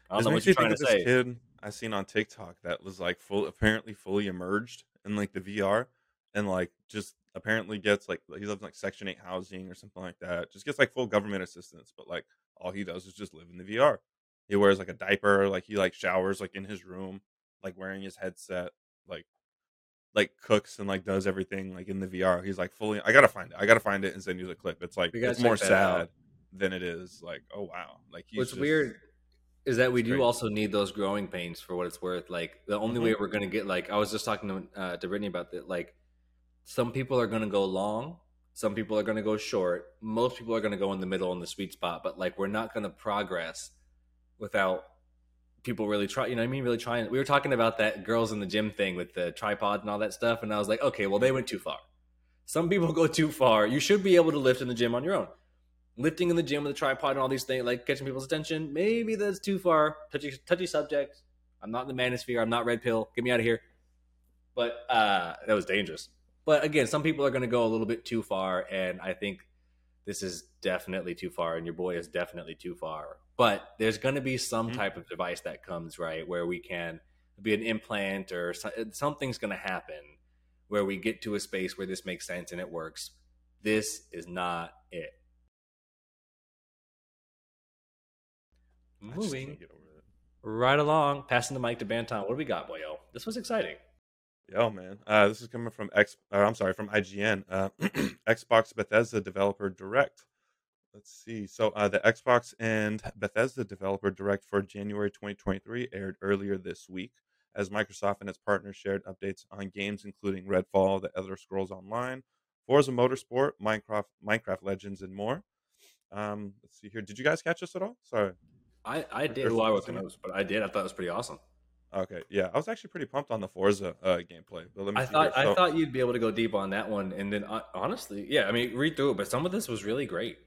S2: I don't
S3: This
S2: know what you're trying to say.
S3: kid I seen on TikTok that was like full, apparently fully emerged in like the VR, and like just apparently gets like he lives in like Section Eight housing or something like that. Just gets like full government assistance, but like all he does is just live in the VR. He wears like a diaper, like he like showers like in his room, like wearing his headset, like like cooks and like does everything like in the VR. He's like fully. I gotta find it. I gotta find it and send you the clip. It's like it's more
S2: out.
S3: sad than it is like oh wow. Like he's
S2: What's
S3: just-
S2: weird is that we do
S3: crazy.
S2: also need those growing pains for what it's worth. Like the only
S3: Mhm.
S2: way we're gonna get like I was just talking to uh, to Brittany about that. Like some people are gonna go long, some people are gonna go short. Most people are gonna go in the middle in the sweet spot. But like we're not gonna progress without people really try. You know, I mean, really trying. We were talking about that girls in the gym thing with the tripod and all that stuff, and I was like, okay, well they went too far. Some people go too far. You should be able to lift in the gym on your own lifting in the gym with a tripod and all these things, like catching people's attention. Maybe that's too far. Touchy, touchy subject. I'm not in the manosphere. I'm not red pill. Get me out of here. But uh, that was dangerous. But again, some people are going to go a little bit too far, and I think this is definitely too far, and your boy is definitely too far. But there's going to be some
S3: Mhm.
S2: type of device that comes right where we can be an implant or so- something's going to happen where we get to a space where this makes sense and it works. This is not it.
S3: I
S2: Moving
S3: can't get over it.
S2: right along, passing the mic to Banton. What do we got, boyo? This was exciting.
S3: Yo, man. Uh, this is coming from X. Or I'm sorry, from IGN. Uh, Xbox Bethesda Developer Direct. Let's see. So uh, the Xbox and Bethesda Developer Direct for January 2023 aired earlier this week, as Microsoft and its partners shared updates on games including Redfall, The Elder Scrolls Online, Forza Motorsport, Minecraft, Minecraft Legends, and more. Um, let's see here. Did you guys catch this at all? Sorry.
S2: I, I did well, I
S3: something.
S2: notes, but I did. I thought it was pretty awesome.
S3: Okay, yeah, I was actually pretty pumped on the Forza uh, gameplay. But let me
S2: I thought
S3: here.
S2: I thought you'd be able to go deep on that one, and then uh, honestly, yeah, I mean, read through it, but some of this was really great.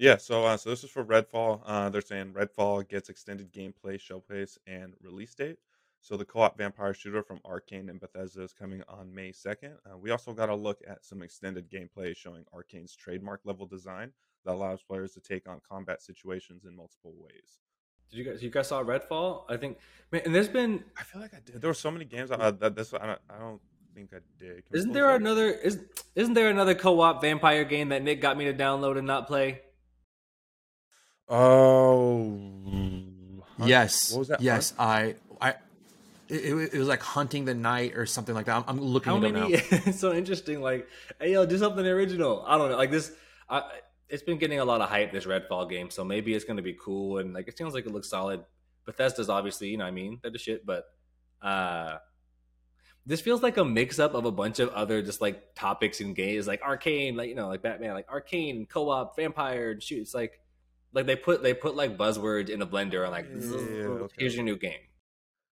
S3: Yeah, so uh, so this is for Redfall. Uh, they're saying Redfall gets extended gameplay, showcase, and release date. So the co-op vampire shooter from Arcane and Bethesda is coming on May second. Uh, we also got a look at some extended gameplay showing Arcane's trademark level design that allows players to take on combat situations in multiple ways.
S2: Did you guys you guys saw Redfall? I think, man, and there's been
S3: I feel like I did. There were so many games uh, that this I don't, I don't think I did. Can
S2: isn't there another is isn't there another co-op vampire game that Nick got me to download and not play?
S3: Oh, Hunt-
S4: Yes.
S3: What was that?
S4: Yes,
S3: Hunt?
S4: I, I, it, it was like hunting the night or something like that. I'm, I'm looking
S2: How
S4: it up
S2: many?
S4: now.
S2: it's so interesting. Like, hey, yo, do something original. I don't know. Like this, I, it's been getting a lot of hype. This Redfall game, so maybe it's going to be cool. And like, it sounds like it looks solid. Bethesda's obviously, you know, what I mean, they're the shit. But uh this feels like a mix up of a bunch of other just like topics and games, like arcane, like you know, like Batman, like arcane, co-op, vampire, and shoot. It's like, like they put they put like buzzwords in a blender and like,
S3: Yeah, okay.
S2: here's your new game.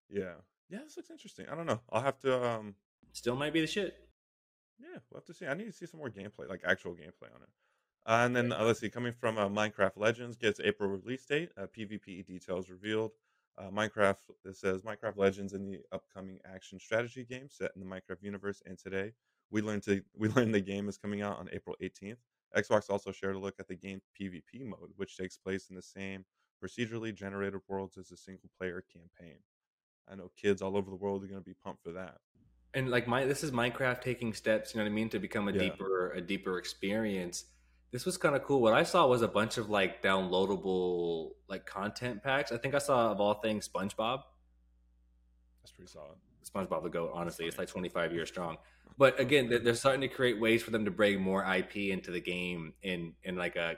S3: Yeah, yeah. This looks interesting. I don't know. I'll have to um.
S2: Still might be the shit.
S3: Yeah, we'll have to see. I need to see some more gameplay, like actual gameplay on it. Uh, and then uh, let's see, coming from uh, Minecraft Legends gets April release date. Uh, PvP details revealed. Uh, Minecraft it says Minecraft Legends in the upcoming action strategy game set in the Minecraft universe. And today we learned to we learned the game is coming out on April 18th. Xbox also shared a look at the game PvP mode, which takes place in the same procedurally generated worlds as a single player campaign. I know kids all over the world are going to be pumped for that.
S2: and like my this is minecraft taking steps you know what i mean to become a
S3: Yeah.
S2: deeper a deeper experience this was kind of cool what i saw was a bunch of like downloadable like content packs i think i saw of all things spongebob
S3: That's pretty solid.
S2: spongebob the goat honestly it's like 25 years strong but again they're, they're starting to create ways for them to bring more ip into the game in in like a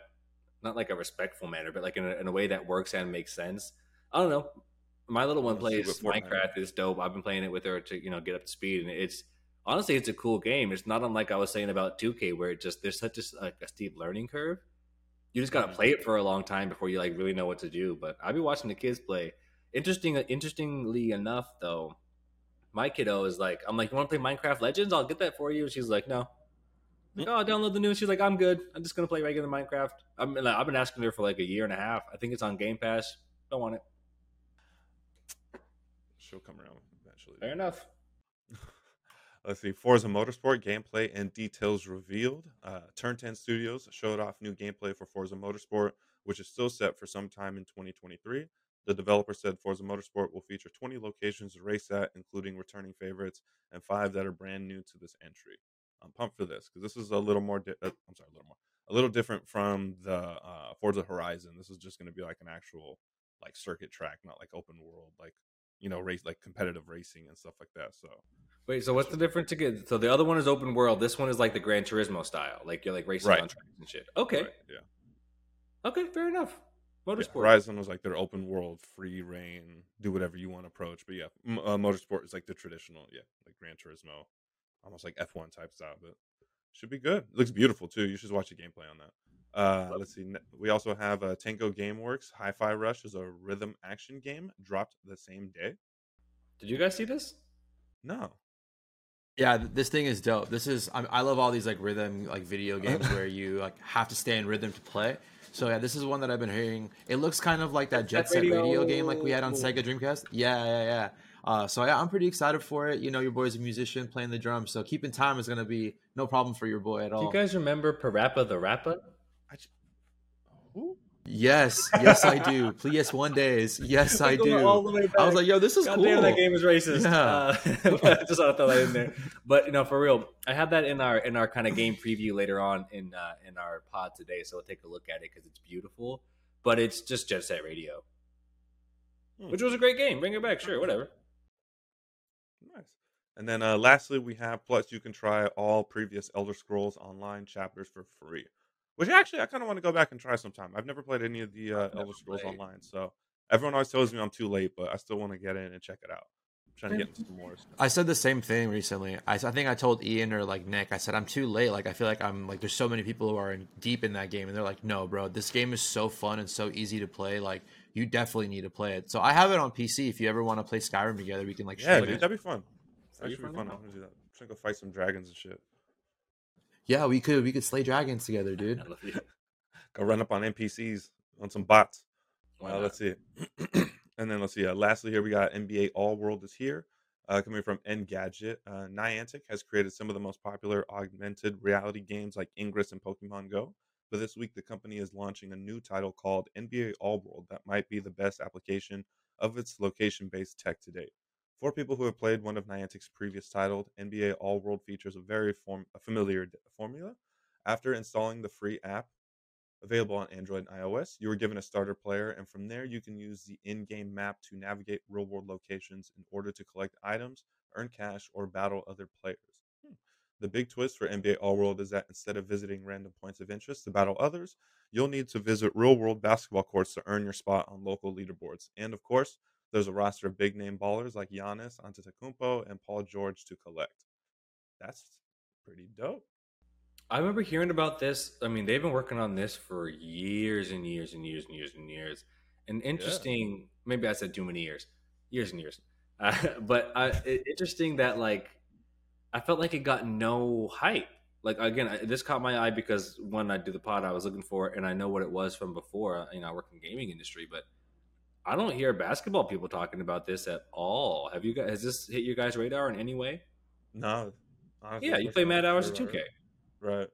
S2: not like a respectful manner but like in a, in a way that works and makes sense. I don't know. My little one plays minecraft is dope. I've been playing it with her to you know get up to speed and it's honestly it's a cool game. It's not unlike i was saying about 2k where it just there's such a, like a steep learning curve. You just gotta
S3: Mhm.
S2: play it for a long time before you like really know what to do but i've been watching the kids play. Interesting interestingly enough though my kiddo is like i'm like you want to play minecraft legends i'll get that for you she's like no I'm like, oh, download the new. She's like, I'm good. I'm just gonna play regular Minecraft. I'm, like, I've been asking her for like a year and a half. I think it's on Game Pass. Don't want it.
S3: She'll come around eventually.
S2: Fair enough.
S3: Let's see. Forza Motorsport gameplay and details revealed. Uh, Turn 10 Studios showed off new gameplay for Forza Motorsport, which is still set for some time in 2023. The developer said Forza Motorsport will feature 20 locations to race at, including returning favorites, and five that are brand new to this entry. I'm pumped for this because this is a little more. Di- uh, I'm sorry, a little more, a little different from the uh, Forza Horizon. This is just going to be like an actual like circuit track, not like open world, like you know, race like competitive racing and stuff like that. So
S2: Wait, so what's the difference again? So the other one is open world. This one is like the Gran Turismo style. Like you're like racing
S3: Right.
S2: on tracks and shit. Okay.
S3: right, yeah.
S2: Okay. Fair enough.
S3: Yeah,
S2: Motorsport.
S3: Horizon was like their open world, free reign, do whatever you want approach. But yeah, m- uh, Motorsport is like the traditional, yeah, like Gran Turismo, almost like F1 type style. But should be good. It looks beautiful too. You should watch the gameplay on that. Uh, let's see. We also have uh, Tango GameWorks. Hi-Fi Rush is a rhythm action game dropped the same day.
S2: Did you guys see this?
S3: No,
S4: Yeah, this thing is dope. This is I, I love all these like rhythm like video games where you like have to stay in rhythm to play. So yeah, this is one that I've been hearing. It looks kind of like that Jet Set
S2: Radio.
S4: Radio game like we had on Sega Dreamcast. Yeah, yeah, yeah. Uh, so yeah, I'm pretty excited for it. You know, your boy's a musician playing the drums, so keeping time is gonna be no problem for your boy at all.
S2: Do you guys remember PaRappa the Rapper?
S3: I, j-
S4: Yes, yes, I do. Please, one days. Yes, I do.
S2: all the way
S4: I was like, yo, this is
S2: God
S4: cool.
S2: damn, that game is racist.
S4: Yeah.
S2: Uh, just throw that in there. But you know, for real, I have that in our in our kind of game preview later on in uh, in our pod today. So we'll take a look at it because it's beautiful. But it's just Jet Set Radio,
S3: Hmm.
S2: which was a great game. Bring it back, sure, whatever.
S3: Nice. And then uh, lastly, we have plus you can try all previous Elder Scrolls Online chapters for free. Which actually, I kind of want to go back and try sometime. I've never played any of the uh, Elder Scrolls
S2: played.
S3: Online, so everyone always tells me I'm too late, but I still want to get in and check it out. I'm trying to get into some more. stuff.
S4: I said the same thing recently. I, I think I told Ian or like Nick. I said I'm too late. Like I feel like I'm like there's so many people who are in, deep in that game, and they're like, no, bro, this game is so fun and so easy to play. Like you definitely need to play it. So I have it on PC. If you ever want to play Skyrim together, we can like
S3: Yeah, dude,
S4: it.
S3: that'd be fun.
S2: That'd
S3: That'd
S2: be
S3: be
S2: fun
S3: fun. I
S2: now.
S3: want to do that. I'm trying to go fight some dragons and shit.
S4: Yeah, we could we could slay dragons together, dude.
S2: I love you.
S3: Go run up on NPCs on some bots.
S2: Why
S3: Uh, let's see. and then let's see. Uh, lastly, here we got NBA All World is here. Uh, coming from Engadget, uh, Niantic has created some of the most popular augmented reality games like Ingress and Pokemon Go. But this week, the company is launching a new title called NBA All World that might be the best application of its location based tech to date. For people who have played one of Niantic's previous titles, NBA All World features a very form- a familiar d- formula. After installing the free app, available on Android and iOS. You are given a starter player, and from there, you can use the in game map to navigate real world locations in order to collect items, earn cash, or battle other players. Hmm. The big twist for NBA All World is that instead of visiting random points of interest to battle others, you'll need to visit real world basketball courts to earn your spot on local leaderboards. And of course, there's a roster of big name ballers like Giannis Antetokounmpo and Paul George to collect. That's pretty dope.
S2: I remember hearing about this. I mean, they've been working on this for years and years and years and years and years. And interesting, maybe I said too many years, years and years. Uh, but I, it, interesting that like I felt like it got no hype. Like again, I, this caught my eye because when I do the pod, I was looking for it, and I know what it was from before. You know, I work in gaming industry, but I don't hear basketball people talking about this at all. Have you guys? Has this hit your guys' radar in any way?
S3: No. honestly,
S2: Yeah, you play Mad Hours
S3: heard
S2: two K.
S3: Right.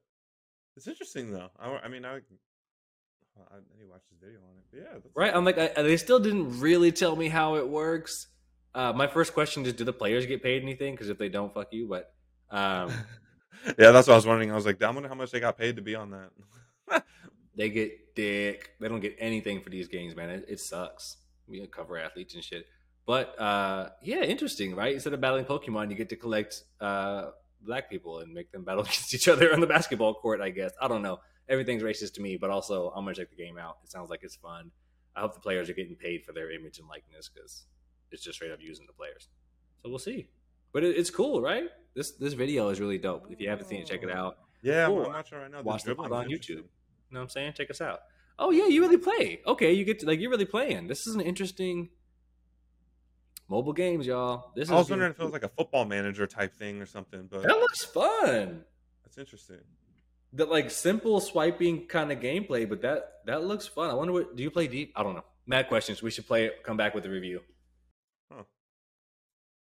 S3: It's interesting though. I, I mean, I, I need to watch this video on it. But yeah, that's,
S2: Right. I'm like, I, they still didn't really tell me how it works. Uh, my first question is, do the players get paid anything? Because if they don't, fuck you. But um,
S3: yeah, that's what I was wondering. I was like, I wonder how much they got paid to be on that.
S2: they get dick. They don't get anything for these games, man. It, it sucks. We cover athletes and shit. But uh, yeah, interesting, right? Instead of battling Pokemon, you get to collect uh, black people and make them battle against each other on the basketball court. I guess I don't know. Everything's racist to me, but also I'm gonna check the game out. It sounds like it's fun. I hope the players are getting paid for their image and likeness because it's just straight up using the players. So we'll see. But it, it's cool, right? This this video is really dope. If you haven't seen it, check it out.
S3: yeah, I'm,
S2: Cool.
S3: I'm watching right now.
S2: Watch the pod on. YouTube. You know what I'm saying? Check us out. Oh yeah, you really play. Okay, you get to like you're really playing. This is an interesting mobile games, y'all. This
S3: I was
S2: is
S3: wondering if it was like a football manager type thing or something, but
S2: that looks fun.
S3: that's interesting.
S2: That like simple swiping kind of gameplay, but that that looks fun. I wonder what do you play deep? I don't know. Mad questions. We should play it. Come back with a review.
S3: Huh.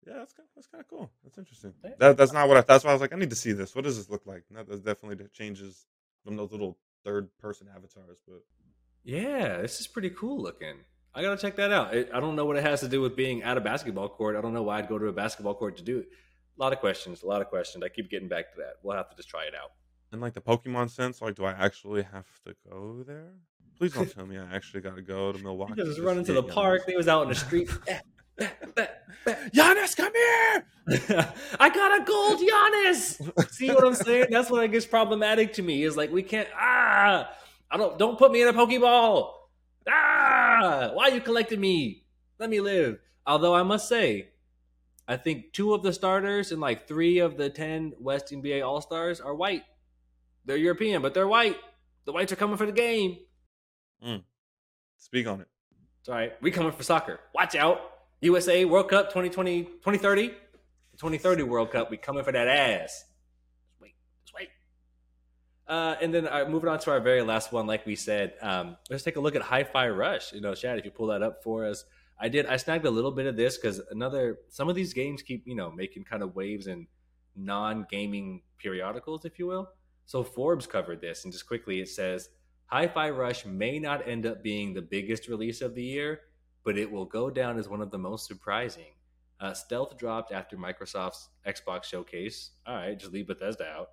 S3: Yeah, that's kind that's kind of cool. That's interesting. That, that's not what I. That's why I was like, I need to see this. What does this look like? That, that definitely changes from those little third person avatars, but
S2: Yeah, this is pretty cool looking. I gotta check that out. I don't know what it has to do with being at a basketball court. I don't know why I'd go to a basketball court to do it. A lot of questions. A lot of questions. I keep getting back to that. We'll have to just try it out.
S3: And like the Pokemon sense, like, do I actually have to go there? Please don't tell me I actually got to go to Milwaukee.
S2: He just run
S3: into
S2: the
S3: Giannis.
S2: park. He was out in the street.
S3: Giannis, come here!
S2: I got a gold Giannis. See what I'm saying? That's what I gets problematic to me. Is like we can't. Ah, I don't. Don't put me in a Pokeball. Ah, why you collecting me? Let me live. Although I must say, I think two of the starters and like three of the ten West NBA All Stars are white. They're European, but they're white. The whites are coming for the game.
S3: Speak on it.
S2: It's all right. We coming for soccer. Watch out. USA World Cup 2020, 2030. The 2030 World Cup. We coming for that ass. Just wait. Just wait. Uh, and then uh, moving on to our very last one, like we said, um, let's take a look at Hi-Fi Rush. You know, Shad, if you pull that up for us, I did. I snagged a little bit of this because another. Some of these games keep you know making kind of waves in non-gaming periodicals, if you will. So Forbes covered this, and just quickly it says Hi-Fi Rush may not end up being the biggest release of the year, but it will go down as one of the most surprising. Uh, Stealth dropped after Microsoft's Xbox showcase. All right, just leave Bethesda out.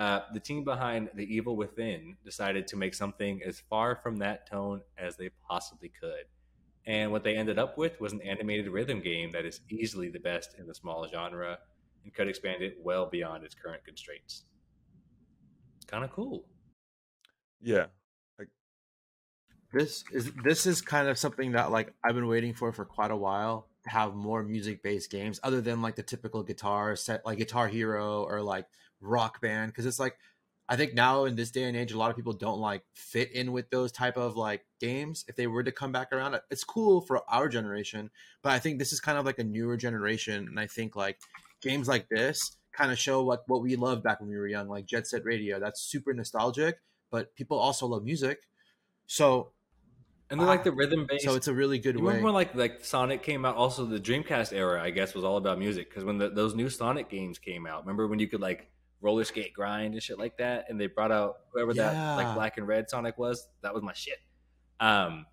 S2: Uh, the team behind The Evil Within decided to make something as far from that tone as they possibly could. And what they ended up with was an animated rhythm game that is easily the best in the small genre and could expand it well beyond its current constraints. Kind of cool.
S3: Yeah,
S4: This is this is kind of something that like I've been waiting for for quite a while to have more music based games other than like the typical guitar set like Guitar Hero or like Rock Band because it's like I think now in this day and age a lot of people don't like fit in with those type of like games if they were to come back around uh, it's cool for our generation but I think this is kind of like a newer generation and I think like games like this kind of show what what we loved back when we were young like Jet Set Radio that's super nostalgic but people also love music so
S2: And they're like the rhythm based.
S4: so it's a really good
S2: You
S4: way.
S2: remember when like like Sonic came out? Also, the Dreamcast era, I guess, was all about music because when the, those new Sonic games came out, remember when you could like roller skate grind and shit like that, and they brought out whoever that like black and red Sonic was. That was my shit. Um,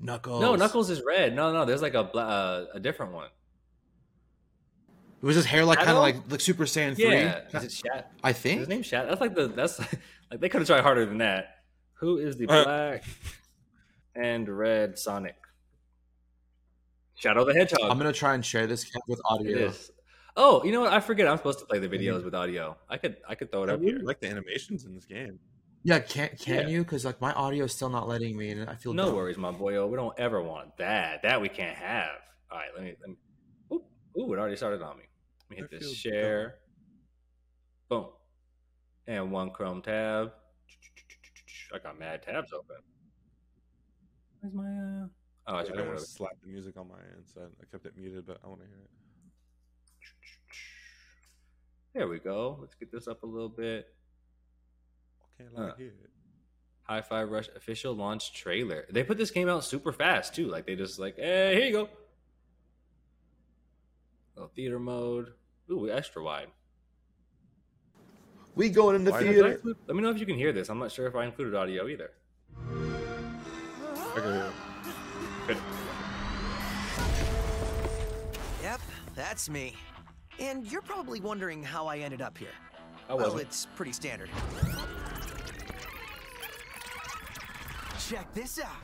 S4: Knuckles.
S2: no, Knuckles is red. No, no, there's like a uh, a different one.
S4: It was his hair like kind of like like Super Saiyan three?
S2: Yeah, is it Shat?
S4: I
S2: Is
S4: think.
S2: his name Shat? That's like the that's like they could have tried harder than that. Who is the
S3: Uh.
S2: black and red Sonic? Shadow the Hedgehog.
S4: I'm gonna try and share this with
S2: It
S4: audio.
S2: is. Oh, you know what? I forget. I'm supposed to play the videos with audio. I could I could throw it
S3: I
S2: up
S3: really
S2: here.
S3: like the animations in this game.
S4: Yeah, can can
S2: Yeah.
S4: you? Because like my audio is still not letting me, and I feel
S2: No
S4: dumb.
S2: worries, my boyo. We don't ever want that. That we can't have. All right, let me. Let me ooh, ooh, it already started on me. Let me hit
S3: I
S2: this
S3: feel
S2: share. Boom, and one Chrome tab. I got mad tabs open. Where's my? uh Oh, I
S3: I
S2: should
S3: don't want
S2: to
S3: to slap the music on my end, so I kept it muted, but I want to hear it.
S2: There we go. Let's get this up a little bit.
S3: Can't like
S2: Uh.
S3: hear it.
S2: Hi-Fi Rush official launch trailer. They put this game out super fast too. Like they just like, hey, here you go. Little theater mode. Ooh, extra wide.
S4: We going in the
S3: Why did
S2: Did I
S4: theater.
S2: include- let me know if you can hear this. I'm not sure if I included audio either.
S3: I can hear.
S2: Good.
S1: Yep, that's me. And you're probably wondering how I ended up here.
S2: I
S1: well, it's pretty standard. Check this out.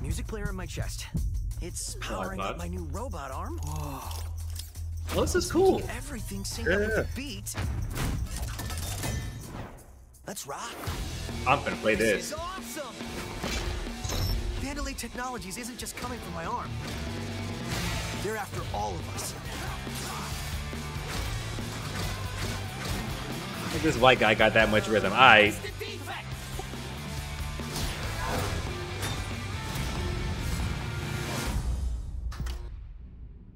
S1: Music player in my chest. It's powering up my new robot arm.
S2: Oh, this is cool.
S1: Everything synced up with the beat. Let's rock.
S2: I'm gonna play
S1: This
S2: this.
S1: is awesome. Vandelay Technologies isn't just coming for my arm. They're after all of us.
S2: This white guy got that much rhythm. I.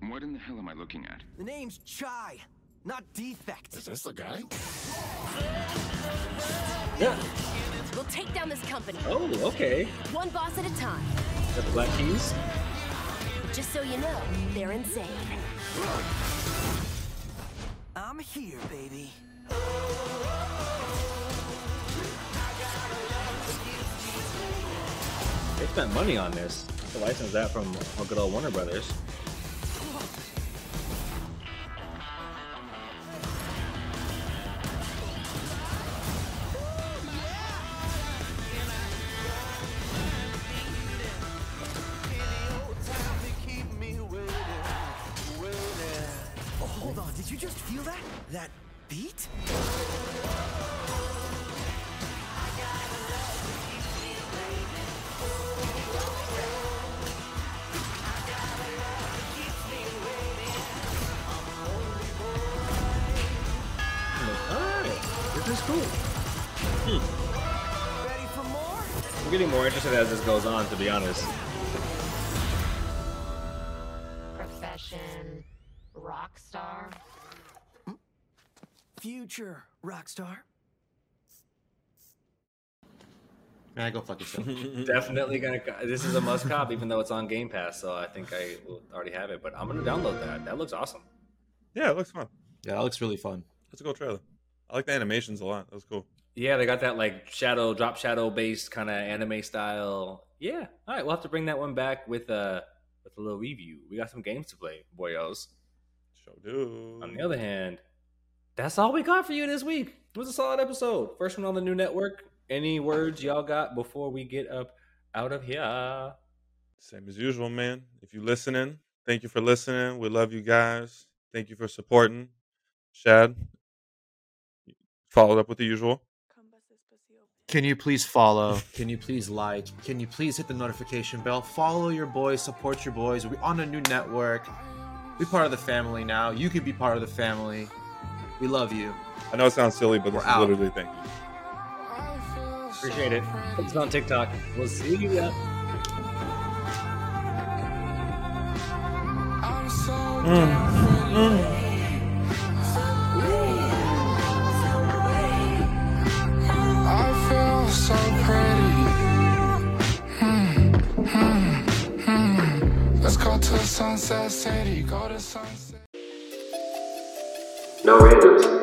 S5: What in the hell am I looking at?
S1: The name's Chai, not Defect.
S5: Is this the guy?
S2: Yeah.
S6: We'll take down this company,
S2: Oh, okay.
S6: one boss at a time.
S2: The black keys.
S6: Just so you know, they're insane.
S1: I'm here, baby.
S2: They spent money on this. To license that from our good old Warner Brothers. Is cool.
S1: Ready for more?
S2: I'm getting more interested as this goes on, to be honest.
S7: Profession rock star.
S1: Future rockstar.
S4: Man, go fuck yourself.
S2: Definitely gonna. This is a must cop, even though it's on Game Pass. So I think I will already have it. But I'm gonna download that. That looks awesome.
S3: Yeah, it looks fun.
S4: yeah, that looks really fun.
S3: Let's go trailer. I like the animations a lot. That was cool.
S2: Yeah, they got that like shadow, drop shadow based kind of anime style. Yeah. All right, we'll have to bring that one back with uh with a little review. We got some games to play, boyos.
S3: Show do.
S2: On the other hand, that's all we got for you this week. It was a solid episode. First one on the new network. Any words y'all got before we get up out of here?
S3: Same as usual, man. If you're listening, thank you for listening. We love you guys. Thank you for supporting. Shad, followed up with the usual.
S4: Can you please follow? Can you please like? Can you please hit the notification bell? Follow your boys, support your boys. We're on a new network. We're part of the family now. You could be part of the family. We love you.
S3: I know it sounds silly, but
S4: We're
S3: is
S4: out.
S3: literally thank you.
S2: Appreciate it. It's on TikTok. We'll see you. ya.
S5: I Sunset City. Go to Sunset.
S8: No random